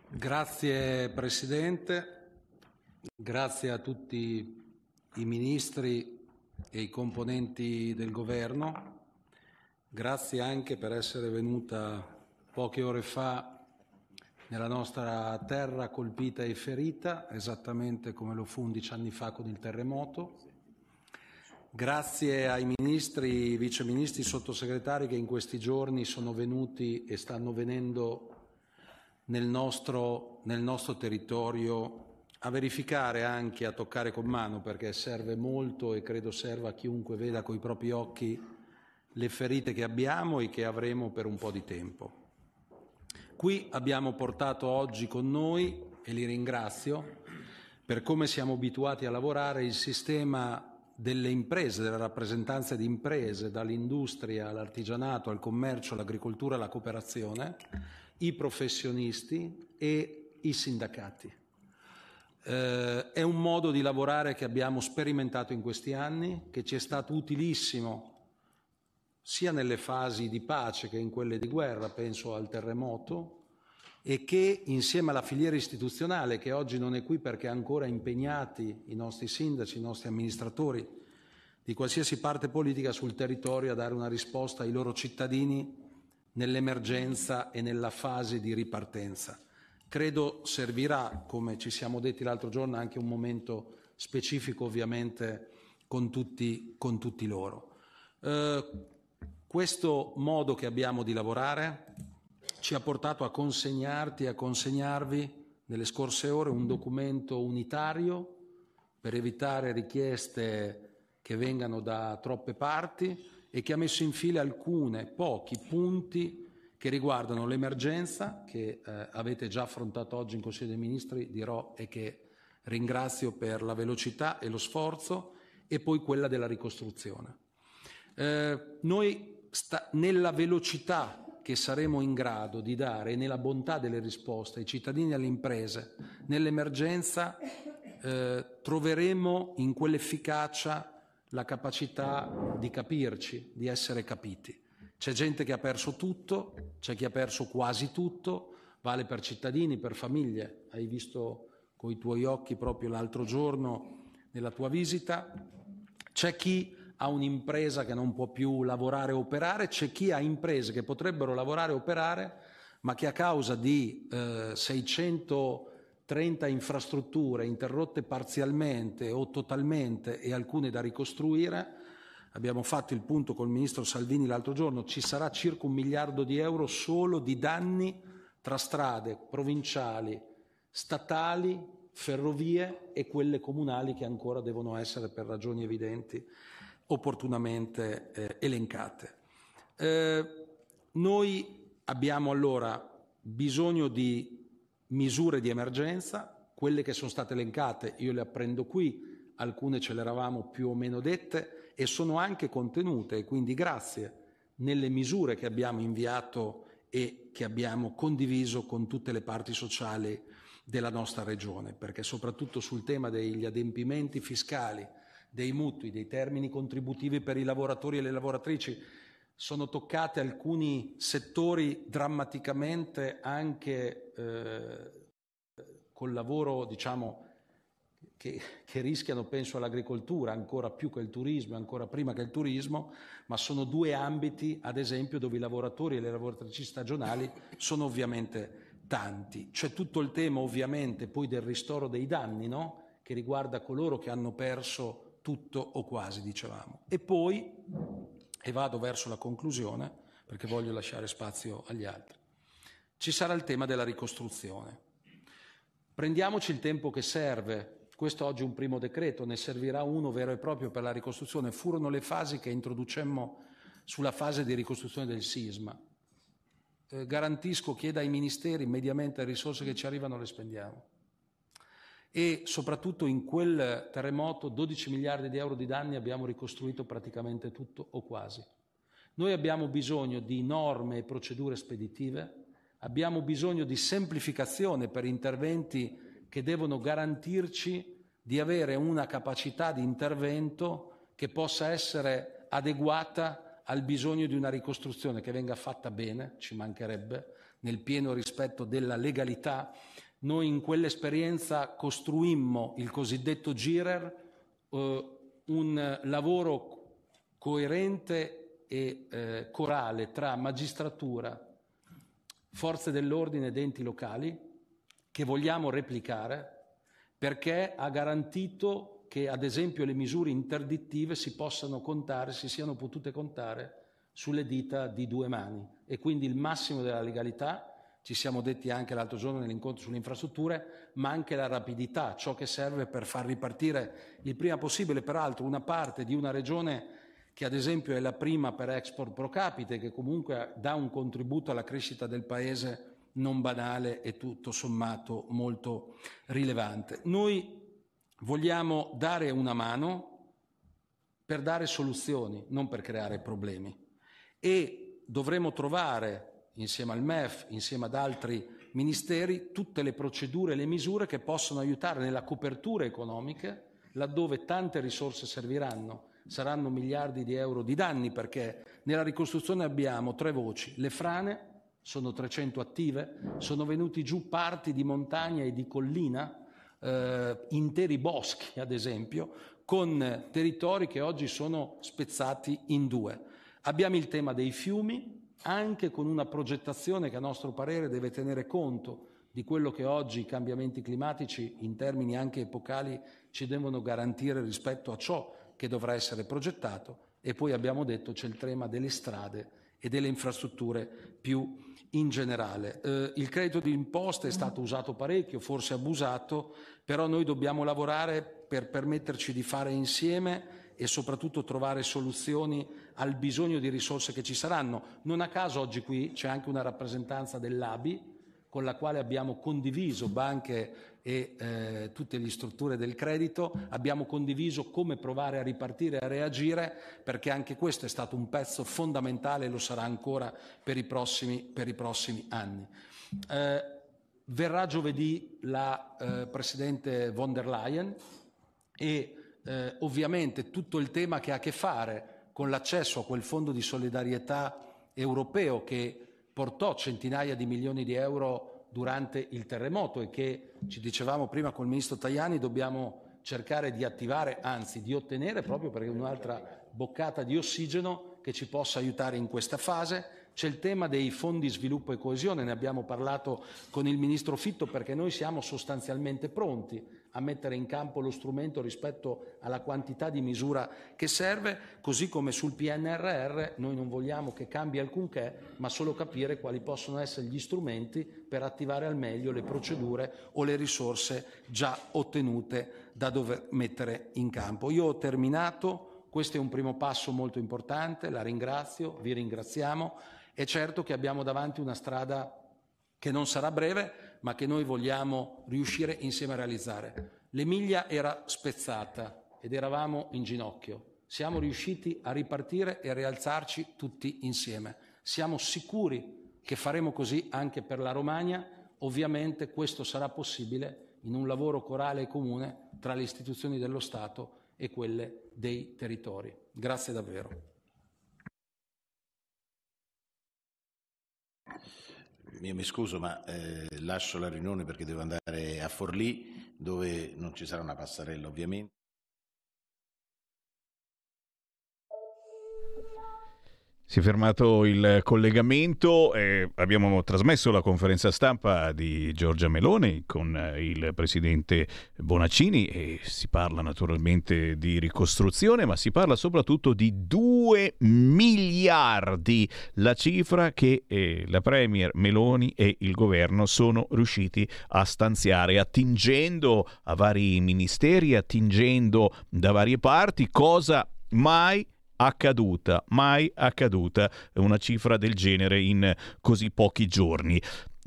Grazie Presidente, grazie a tutti i ministri e i componenti del Governo, grazie anche per essere venuta poche ore fa nella nostra terra colpita e ferita, esattamente come lo fu 11 anni fa con il terremoto. Grazie ai ministri, viceministri, sottosegretari che in questi giorni sono venuti e stanno venendo nel nostro, nel nostro territorio a verificare anche, a toccare con mano, perché serve molto e credo serva a chiunque veda coi propri occhi le ferite che abbiamo e che avremo per un po' di tempo. Qui abbiamo portato oggi con noi, e li ringrazio, per come siamo abituati a lavorare, il sistema delle imprese, delle rappresentanze di imprese, dall'industria all'artigianato, al commercio, all'agricoltura, alla cooperazione, i professionisti e i sindacati. Eh, è un modo di lavorare che abbiamo sperimentato in questi anni, che ci è stato utilissimo sia nelle fasi di pace che in quelle di guerra, penso al terremoto, e che insieme alla filiera istituzionale, che oggi non è qui perché ancora impegnati i nostri sindaci, i nostri amministratori di qualsiasi parte politica sul territorio a dare una risposta ai loro cittadini nell'emergenza e nella fase di ripartenza. Credo servirà, come ci siamo detti l'altro giorno, anche un momento specifico ovviamente con tutti, con tutti loro. Eh, questo modo che abbiamo di lavorare ci ha portato a consegnarti e a consegnarvi nelle scorse ore un documento unitario per evitare richieste che vengano da troppe parti e che ha messo in fila alcune, pochi punti che riguardano l'emergenza che eh, avete già affrontato oggi in Consiglio dei Ministri, dirò e che ringrazio per la velocità e lo sforzo, e poi quella della ricostruzione. Eh, noi sta, nella velocità che saremo in grado di dare e nella bontà delle risposte ai cittadini e alle imprese nell'emergenza eh, troveremo in quell'efficacia la capacità di capirci, di essere capiti. C'è gente che ha perso tutto, c'è chi ha perso quasi tutto, vale per cittadini, per famiglie. Hai visto con i tuoi occhi proprio l'altro giorno nella tua visita. C'è chi ha un'impresa che non può più lavorare e operare, c'è chi ha imprese che potrebbero lavorare e operare, ma che a causa di eh, 630 30 infrastrutture interrotte parzialmente o totalmente e alcune da ricostruire. Abbiamo fatto il punto col ministro Salvini l'altro giorno, ci sarà circa un miliardo di euro solo di danni tra strade provinciali, statali, ferrovie e quelle comunali che ancora devono essere per ragioni evidenti opportunamente eh, elencate. Eh, noi abbiamo allora bisogno di misure di emergenza, quelle che sono state elencate io le apprendo qui, alcune ce le eravamo più o meno dette e sono anche contenute e quindi grazie nelle misure che abbiamo inviato e che abbiamo condiviso con tutte le parti sociali della nostra regione, perché soprattutto sul tema degli adempimenti fiscali, dei mutui, dei termini contributivi per i lavoratori e le lavoratrici, sono toccati alcuni settori drammaticamente anche eh, col lavoro, diciamo, che, che, rischiano, penso all'agricoltura ancora più che il turismo, ancora prima che il turismo, ma sono due ambiti, ad esempio, dove i lavoratori e le lavoratrici stagionali sono ovviamente tanti. C'è tutto il tema, ovviamente, poi del ristoro dei danni, no? che riguarda coloro che hanno perso tutto o quasi, dicevamo. E poi, e vado verso la conclusione, perché voglio lasciare spazio agli altri, ci sarà il tema della ricostruzione. Prendiamoci il tempo che serve. Questo oggi è un primo decreto, ne servirà uno vero e proprio per la ricostruzione. Furono le fasi che introducemmo sulla fase di ricostruzione del sisma. Eh, garantisco che dai ministeri mediamente le risorse che ci arrivano le spendiamo. E soprattutto in quel terremoto 12 miliardi di euro di danni abbiamo ricostruito praticamente tutto o quasi. Noi abbiamo bisogno di norme e procedure speditive, Abbiamo bisogno di semplificazione per interventi che devono garantirci di avere una capacità di intervento che possa essere adeguata al bisogno di una ricostruzione che venga fatta bene, ci mancherebbe, nel pieno rispetto della legalità. Noi in quell'esperienza costruimmo il cosiddetto GIRER, eh, un lavoro coerente e eh, corale tra magistratura, forze dell'ordine ed enti locali che vogliamo replicare perché ha garantito che ad esempio le misure interdittive si possano contare, si siano potute contare sulle dita di due mani. E quindi il massimo della legalità, ci siamo detti anche l'altro giorno nell'incontro sulle infrastrutture, ma anche la rapidità, ciò che serve per far ripartire il prima possibile, peraltro una parte di una regione che ad esempio è la prima per export pro capite, che comunque dà un contributo alla crescita del paese non banale e tutto sommato molto rilevante. Noi vogliamo dare una mano per dare soluzioni, non per creare problemi. E dovremo trovare, insieme al MEF, insieme ad altri ministeri, tutte le procedure e le misure che possono aiutare nella copertura economica, laddove tante risorse serviranno saranno miliardi di euro di danni perché nella ricostruzione abbiamo tre voci. Le frane, sono 300 attive, sono venuti giù parti di montagna e di collina, eh, interi boschi ad esempio, con territori che oggi sono spezzati in due. Abbiamo il tema dei fiumi, anche con una progettazione che a nostro parere deve tenere conto di quello che oggi i cambiamenti climatici in termini anche epocali ci devono garantire rispetto a ciò che dovrà essere progettato e poi abbiamo detto c'è il tema delle strade e delle infrastrutture più in generale. Eh, il credito d'imposta è stato usato parecchio, forse abusato, però noi dobbiamo lavorare per permetterci di fare insieme e soprattutto trovare soluzioni al bisogno di risorse che ci saranno. Non a caso oggi qui c'è anche una rappresentanza dell'ABI con la quale abbiamo condiviso banche e eh, tutte le strutture del credito, abbiamo condiviso come provare a ripartire e a reagire perché anche questo è stato un pezzo fondamentale e lo sarà ancora per i prossimi, per i prossimi anni. Eh, verrà giovedì la eh, Presidente von der Leyen e eh, ovviamente tutto il tema che ha a che fare con l'accesso a quel fondo di solidarietà europeo che portò centinaia di milioni di euro durante il terremoto e che, ci dicevamo prima col ministro Tajani, dobbiamo cercare di attivare, anzi di ottenere proprio perché è un'altra boccata di ossigeno che ci possa aiutare in questa fase. C'è il tema dei fondi sviluppo e coesione, ne abbiamo parlato con il Ministro Fitto perché noi siamo sostanzialmente pronti a mettere in campo lo strumento rispetto alla quantità di misura che serve, così come sul PNRR noi non vogliamo che cambi alcunché, ma solo capire quali possono essere gli strumenti per attivare al meglio le procedure o le risorse già ottenute da dover mettere in campo. Io ho terminato, questo è un primo passo molto importante, la ringrazio, vi ringraziamo. È certo che abbiamo davanti una strada che non sarà breve, ma che noi vogliamo riuscire insieme a realizzare. L'Emilia era spezzata ed eravamo in ginocchio. Siamo riusciti a ripartire e a rialzarci tutti insieme. Siamo sicuri che faremo così anche per la Romagna. Ovviamente questo sarà possibile in un lavoro corale e comune tra le istituzioni dello Stato e quelle dei territori. Grazie davvero.
Io mi scuso, ma eh, lascio la riunione perché devo andare a Forlì, dove non ci sarà una passerella ovviamente.
Si è fermato il collegamento, eh, abbiamo trasmesso la conferenza stampa di Giorgia Meloni con eh, il presidente Bonaccini e si parla naturalmente di ricostruzione, ma si parla soprattutto di 2 miliardi, la cifra che eh, la Premier Meloni e il governo sono riusciti a stanziare, attingendo a vari ministeri, attingendo da varie parti, cosa mai accaduta, mai accaduta una cifra del genere in così pochi giorni.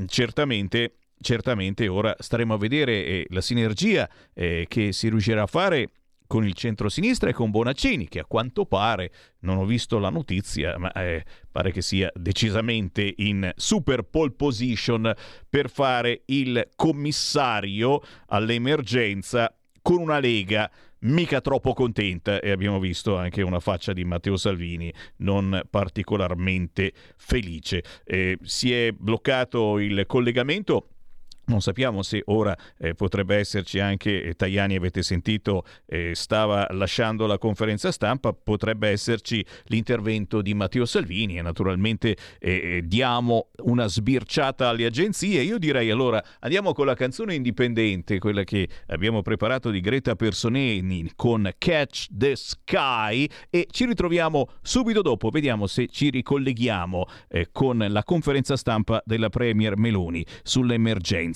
Certamente certamente ora staremo a vedere eh, la sinergia eh, che si riuscirà a fare con il centro-sinistra e con Bonaccini, che a quanto pare, non ho visto la notizia, ma eh, pare che sia decisamente in super pole position per fare il commissario all'emergenza con una Lega mica troppo contenta e abbiamo visto anche una faccia di Matteo Salvini non particolarmente felice. Eh, si è bloccato il collegamento non sappiamo se ora eh, potrebbe esserci anche, eh, Tajani avete sentito, eh, stava lasciando la conferenza stampa, potrebbe esserci l'intervento di Matteo Salvini e naturalmente eh, eh, diamo una sbirciata alle agenzie. Io direi allora andiamo con la canzone indipendente, quella che abbiamo preparato di Greta Personeni con Catch the Sky e ci ritroviamo subito dopo, vediamo se ci ricolleghiamo eh, con la conferenza stampa della Premier Meloni sull'emergenza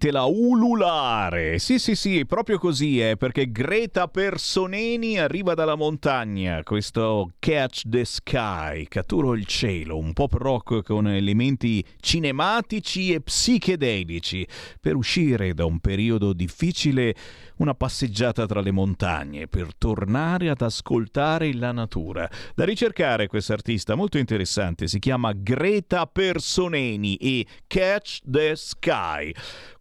Sentitela ululare. Sì, sì, sì, proprio così è, perché Greta Personeni arriva dalla montagna. Questo Catch the Sky, catturo il cielo, un pop rock con elementi cinematici e psichedelici, per uscire da un periodo difficile una passeggiata tra le montagne per tornare ad ascoltare la natura. Da ricercare quest'artista molto interessante si chiama Greta Personeni e Catch the Sky.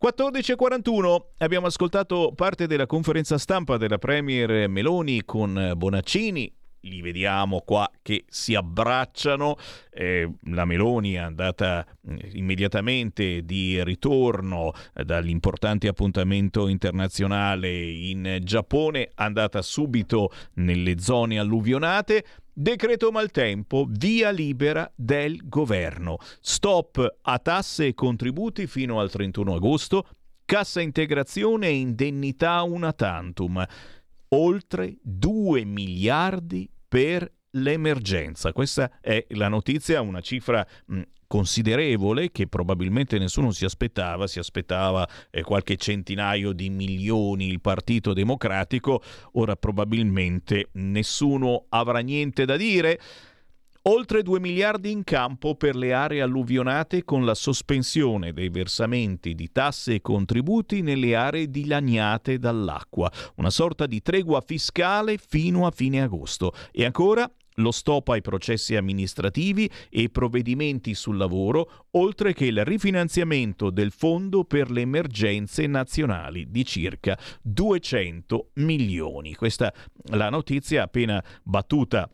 14.41 abbiamo ascoltato parte della conferenza stampa della Premier Meloni con Bonaccini li vediamo qua che si abbracciano. Eh, la Meloni è andata eh, immediatamente di ritorno dall'importante appuntamento internazionale in Giappone, andata subito nelle zone alluvionate. Decreto maltempo, via libera del governo. Stop a tasse e contributi fino al 31 agosto. Cassa integrazione e indennità una tantum oltre 2 miliardi per l'emergenza. Questa è la notizia, una cifra considerevole che probabilmente nessuno si aspettava, si aspettava eh, qualche centinaio di milioni il Partito Democratico, ora probabilmente nessuno avrà niente da dire. Oltre 2 miliardi in campo per le aree alluvionate con la sospensione dei versamenti di tasse e contributi nelle aree dilaniate dall'acqua, una sorta di tregua fiscale fino a fine agosto. E ancora lo stop ai processi amministrativi e provvedimenti sul lavoro, oltre che il rifinanziamento del Fondo per le emergenze nazionali di circa 200 milioni. Questa è la notizia appena battuta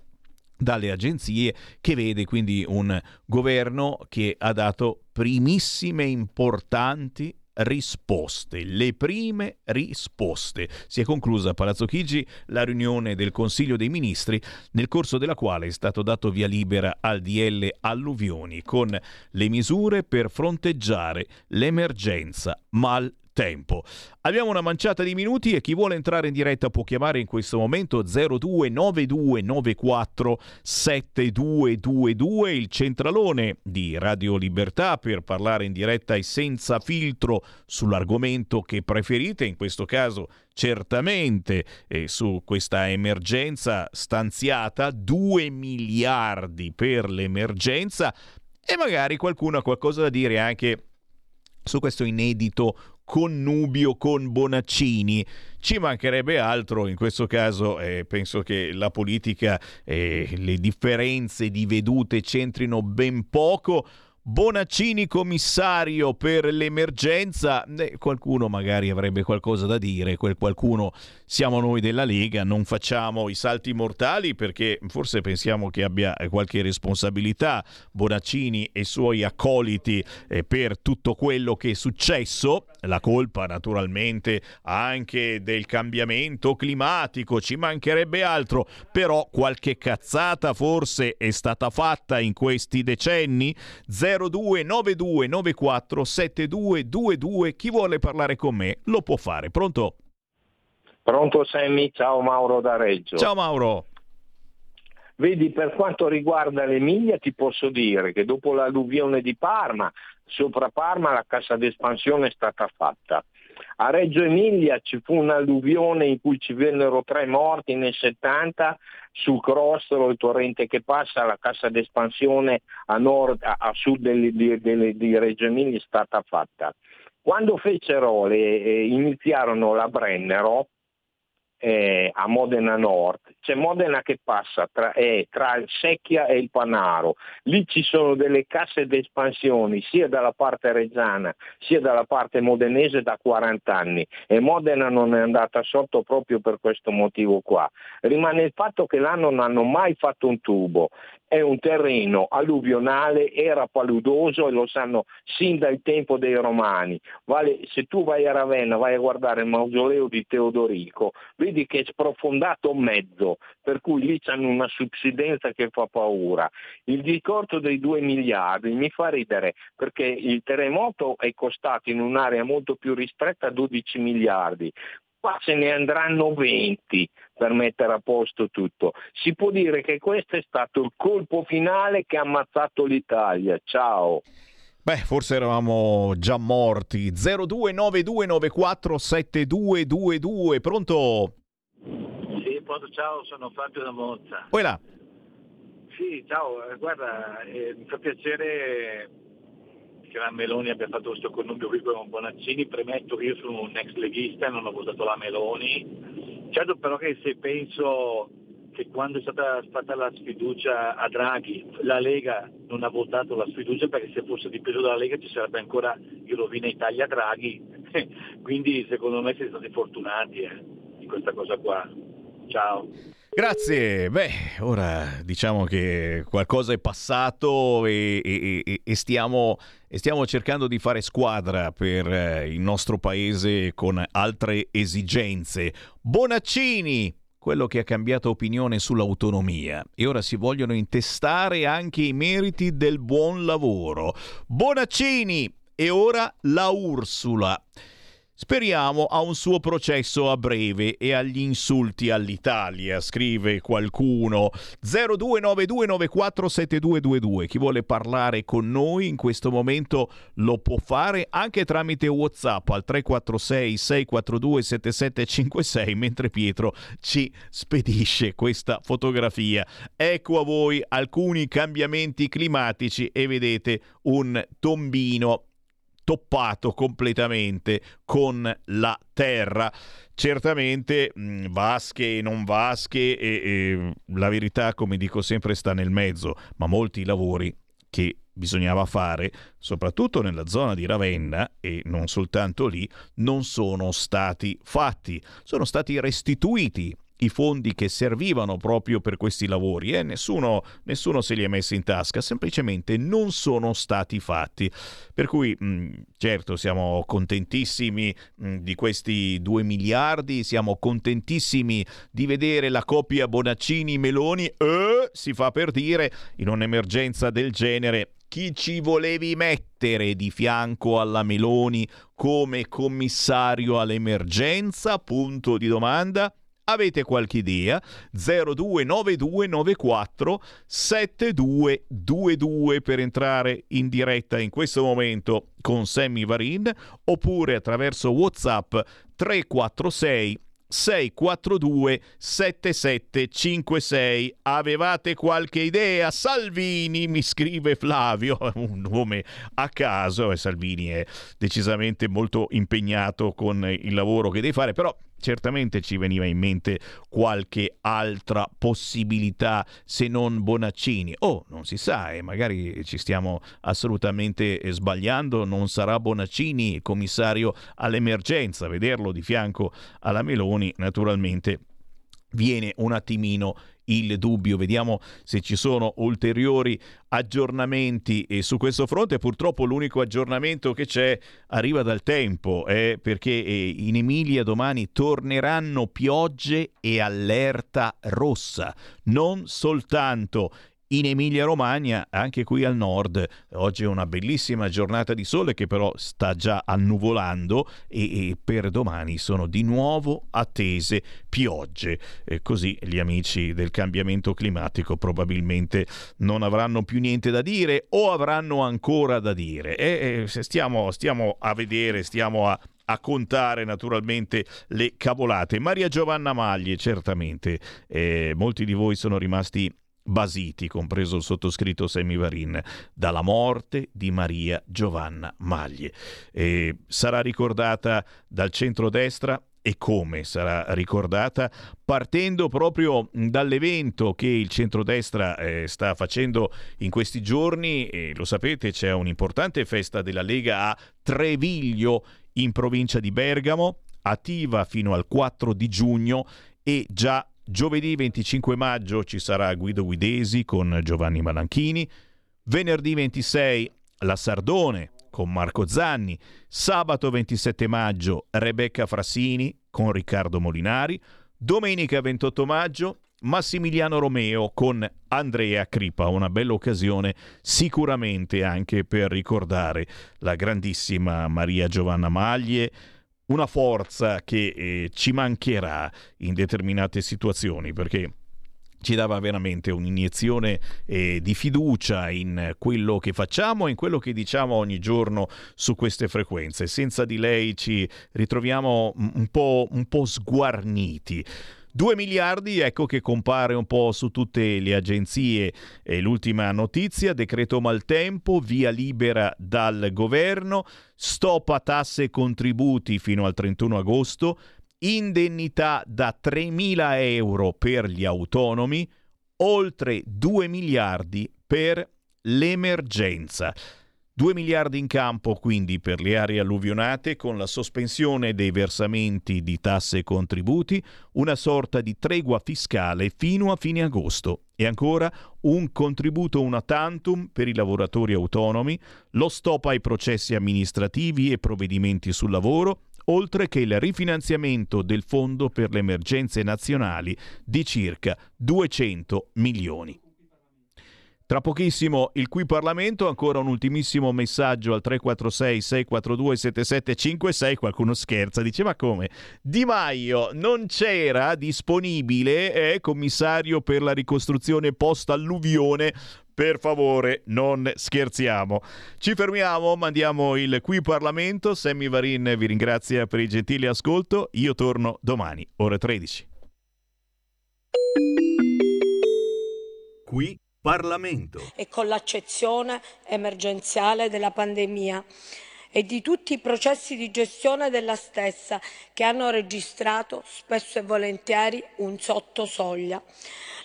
dalle agenzie che vede quindi un governo che ha dato primissime importanti risposte, le prime risposte. Si è conclusa a Palazzo Chigi la riunione del Consiglio dei Ministri, nel corso della quale è stato dato via libera al DL alluvioni con le misure per fronteggiare l'emergenza mal tempo. Abbiamo una manciata di minuti e chi vuole entrare in diretta può chiamare in questo momento 029294 7222 il centralone di Radio Libertà per parlare in diretta e senza filtro sull'argomento che preferite, in questo caso certamente eh, su questa emergenza stanziata 2 miliardi per l'emergenza e magari qualcuno ha qualcosa da dire anche su questo inedito connubio con Bonaccini. Ci mancherebbe altro, in questo caso eh, penso che la politica eh, le differenze di vedute c'entrino ben poco. Bonaccini commissario per l'emergenza, eh, qualcuno magari avrebbe qualcosa da dire, quel qualcuno siamo noi della Lega, non facciamo i salti mortali perché forse pensiamo che abbia qualche responsabilità Bonaccini e i suoi accoliti eh, per tutto quello che è successo, la colpa naturalmente anche del cambiamento climatico, ci mancherebbe altro, però qualche cazzata forse è stata fatta in questi decenni. 029294 7222. Chi vuole parlare con me lo può fare. Pronto?
Pronto Sammy, ciao Mauro da Reggio.
Ciao Mauro.
Vedi, per quanto riguarda l'Emilia ti posso dire che dopo l'alluvione di Parma, sopra Parma la cassa d'espansione è stata fatta. A Reggio Emilia ci fu un'alluvione in cui ci vennero tre morti nel 70 sul Crostolo, il torrente che passa, la cassa d'espansione a, nord, a, a sud di, di, di, Reggio Emilia è stata fatta. Quando fecero le, eh, iniziarono la Brennero, eh, a Modena Nord, c'è Modena che passa tra, eh, tra, il Secchia e il Panaro, lì ci sono delle casse d'espansione sia dalla parte reggiana sia dalla parte modenese da 40 anni e Modena non è andata sotto proprio per questo motivo qua. Rimane il fatto che là non hanno mai fatto un tubo è un terreno alluvionale, era paludoso e lo sanno sin dal tempo dei romani. Vale, se tu vai a Ravenna, vai a guardare il mausoleo di Teodorico, vedi che è sprofondato mezzo, per cui lì hanno una subsidenza che fa paura. Il discorso dei 2 miliardi mi fa ridere perché il terremoto è costato in un'area molto più ristretta 12 miliardi, qua ce ne andranno 20 per mettere a posto tutto. Si può dire che questo è stato il colpo finale che ha ammazzato l'Italia. Ciao.
Beh, forse eravamo già morti. 0292947222. Pronto?
Sì, pronto, ciao, sono Fabio da Monza.
Poi là.
Sì, ciao, eh, guarda, eh, mi fa piacere che la Meloni abbia fatto questo connubio qui con Bonaccini, premetto che io sono un ex leghista e non ho votato la Meloni. Certo però che se penso che quando è stata fatta la sfiducia a Draghi, la Lega non ha votato la sfiducia perché se fosse dipeso dalla Lega ci sarebbe ancora il rovina Italia Draghi, [laughs] quindi secondo me siete stati fortunati eh, in questa cosa qua. Ciao.
Grazie, beh, ora diciamo che qualcosa è passato e, e, e, stiamo, e, stiamo, cercando di fare squadra per eh, il nostro paese con altre esigenze. Bonaccini, quello che ha cambiato opinione sull'autonomia e ora si vogliono intestare anche i meriti del buon lavoro. Bonaccini e ora la Ursula. Speriamo a un suo processo a breve e agli insulti all'Italia, scrive qualcuno. 0292947222. Chi vuole parlare con noi in questo momento lo può fare anche tramite WhatsApp al 346 642 7756 mentre Pietro ci spedisce questa fotografia. Ecco a voi alcuni cambiamenti climatici e vedete un tombino toppato completamente con la terra. Certamente mh, vasche e non vasche e, e la verità, come dico sempre, sta nel mezzo, ma molti lavori che bisognava fare, soprattutto nella zona di Ravenna e non soltanto lì, non sono stati fatti, sono stati restituiti i fondi che servivano proprio per questi lavori e eh? nessuno, nessuno, se li ha messi in tasca, semplicemente non sono stati fatti. Per cui, mh, certo, siamo contentissimi mh, di questi due miliardi, siamo contentissimi di vedere la coppia Bonaccini-Meloni, eh, si fa per dire, in un'emergenza del genere, chi ci volevi mettere di fianco alla Meloni come commissario all'emergenza? Punto di domanda. Avete qualche idea? 029294 7222 per entrare in diretta in questo momento con Sammy Varin oppure attraverso WhatsApp 346 642 7756 avevate qualche idea? Salvini mi scrive Flavio. [laughs] Un nome a caso Salvini è decisamente molto impegnato con il lavoro che deve fare però certamente ci veniva in mente qualche altra possibilità se non Bonaccini. Oh, non si sa, e eh, magari ci stiamo assolutamente sbagliando, non sarà Bonaccini commissario all'emergenza, vederlo di fianco alla Meloni naturalmente viene un attimino il dubbio. Vediamo se ci sono ulteriori aggiornamenti su questo fronte. Purtroppo l'unico aggiornamento che c'è arriva dal tempo, eh, perché in Emilia domani torneranno piogge e allerta rossa. Non soltanto in Emilia-Romagna, anche qui al nord. Oggi è una bellissima giornata di sole che però sta già annuvolando e, e per domani sono di nuovo attese piogge. E così gli amici del cambiamento climatico probabilmente non avranno più niente da dire o avranno ancora da dire. E, e stiamo, stiamo a vedere, stiamo a a contare naturalmente le cavolate. Maria Giovanna Maglie, certamente, eh, molti di voi sono rimasti basiti, compreso il sottoscritto Semivarin, dalla morte di Maria Giovanna Maglie. E sarà ricordata dal centrodestra e come sarà ricordata partendo proprio dall'evento che il centrodestra eh, sta facendo in questi giorni e lo sapete c'è un'importante festa della Lega a Treviglio in provincia di Bergamo attiva fino al 4 di giugno e già Giovedì 25 maggio ci sarà Guido Guidesi con Giovanni Malanchini. Venerdì 26 la Sardone con Marco Zanni. Sabato 27 maggio Rebecca Frassini con Riccardo Molinari. Domenica 28 maggio Massimiliano Romeo con Andrea Cripa, una bella occasione sicuramente anche per ricordare la grandissima Maria Giovanna Maglie, una forza che eh, ci mancherà in determinate situazioni perché ci dava veramente un'iniezione eh, di fiducia in quello che facciamo e in quello che diciamo ogni giorno su queste frequenze. Senza di lei ci ritroviamo un po', un po sguarniti. 2 miliardi, ecco che compare un po' su tutte le agenzie. E l'ultima notizia, decreto maltempo, via libera dal governo, stop a tasse e contributi fino al 31 agosto, indennità da 3.000 euro per gli autonomi, oltre 2 miliardi per l'emergenza. 2 miliardi in campo quindi per le aree alluvionate con la sospensione dei versamenti di tasse e contributi, una sorta di tregua fiscale fino a fine agosto e ancora un contributo una tantum per i lavoratori autonomi, lo stop ai processi amministrativi e provvedimenti sul lavoro, oltre che il rifinanziamento del Fondo per le emergenze nazionali di circa 200 milioni. Tra pochissimo il qui Parlamento, ancora un ultimissimo messaggio al 346 642 7756, qualcuno scherza, dice ma come? Di Maio non c'era disponibile eh, commissario per la ricostruzione post-alluvione per favore, non scherziamo. Ci fermiamo, mandiamo il qui Parlamento. Sammy Varin vi ringrazia per il gentile ascolto. Io torno domani, ore 13.
Qui Parlamento.
E con l'accezione emergenziale della pandemia e di tutti i processi di gestione della stessa che hanno registrato spesso e volentieri un sottosoglia.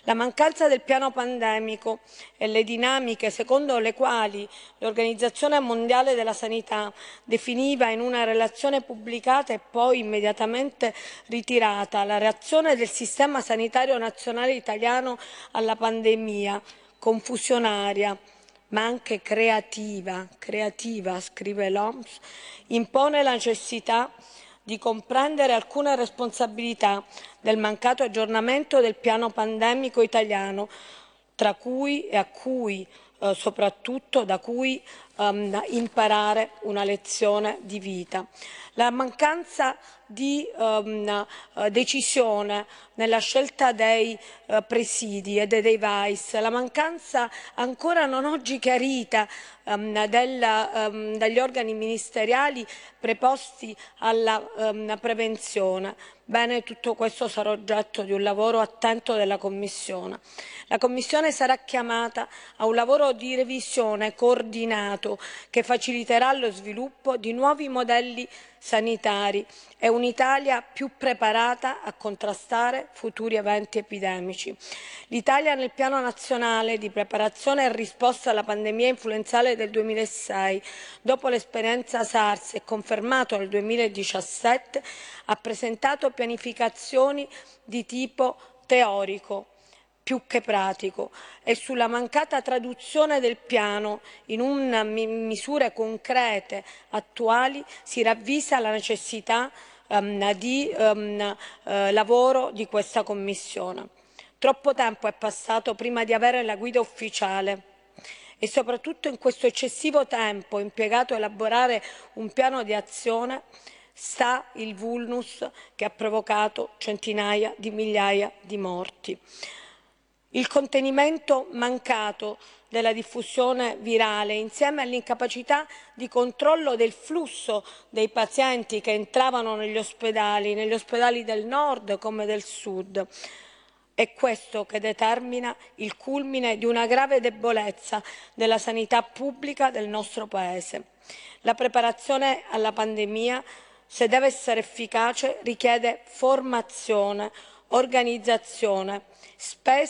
La mancanza del piano pandemico e le dinamiche secondo le quali l'Organizzazione Mondiale della Sanità definiva in una relazione pubblicata e poi immediatamente ritirata la reazione del Sistema Sanitario Nazionale Italiano alla pandemia, confusionaria, ma anche creativa, creativa, scrive l'OMS, impone la necessità di comprendere alcune responsabilità del mancato aggiornamento del piano pandemico italiano, tra cui e a cui eh, soprattutto da cui um, imparare una lezione di vita. La mancanza di um, decisione nella scelta dei uh, presidi e dei device, la mancanza ancora non oggi chiarita um, della, um, dagli organi ministeriali preposti alla prevenzione. Bene, tutto questo sarà oggetto di un lavoro attento della Commissione. La Commissione sarà chiamata a un lavoro di revisione coordinato che faciliterà lo sviluppo di nuovi modelli sanitari. E un'Italia più preparata a contrastare futuri eventi epidemici. L'Italia nel piano nazionale di preparazione e risposta alla pandemia influenzale del 2006, dopo l'esperienza SARS e confermato nel 2017, ha presentato pianificazioni di tipo teorico più che pratico e sulla mancata traduzione del piano in una, misure concrete attuali si ravvisa la necessità um, di um, uh, lavoro di questa Commissione. Troppo tempo è passato prima di avere la guida ufficiale e soprattutto in questo eccessivo tempo impiegato a elaborare un piano di azione sta il vulnus che ha provocato centinaia di migliaia di morti. Il contenimento mancato della diffusione virale insieme all'incapacità di controllo del flusso dei pazienti che entravano negli ospedali, negli ospedali del nord come del sud. È questo che determina il culmine di una grave debolezza della sanità pubblica del nostro Paese. La preparazione alla pandemia, se deve essere efficace, richiede formazione, organizzazione, spese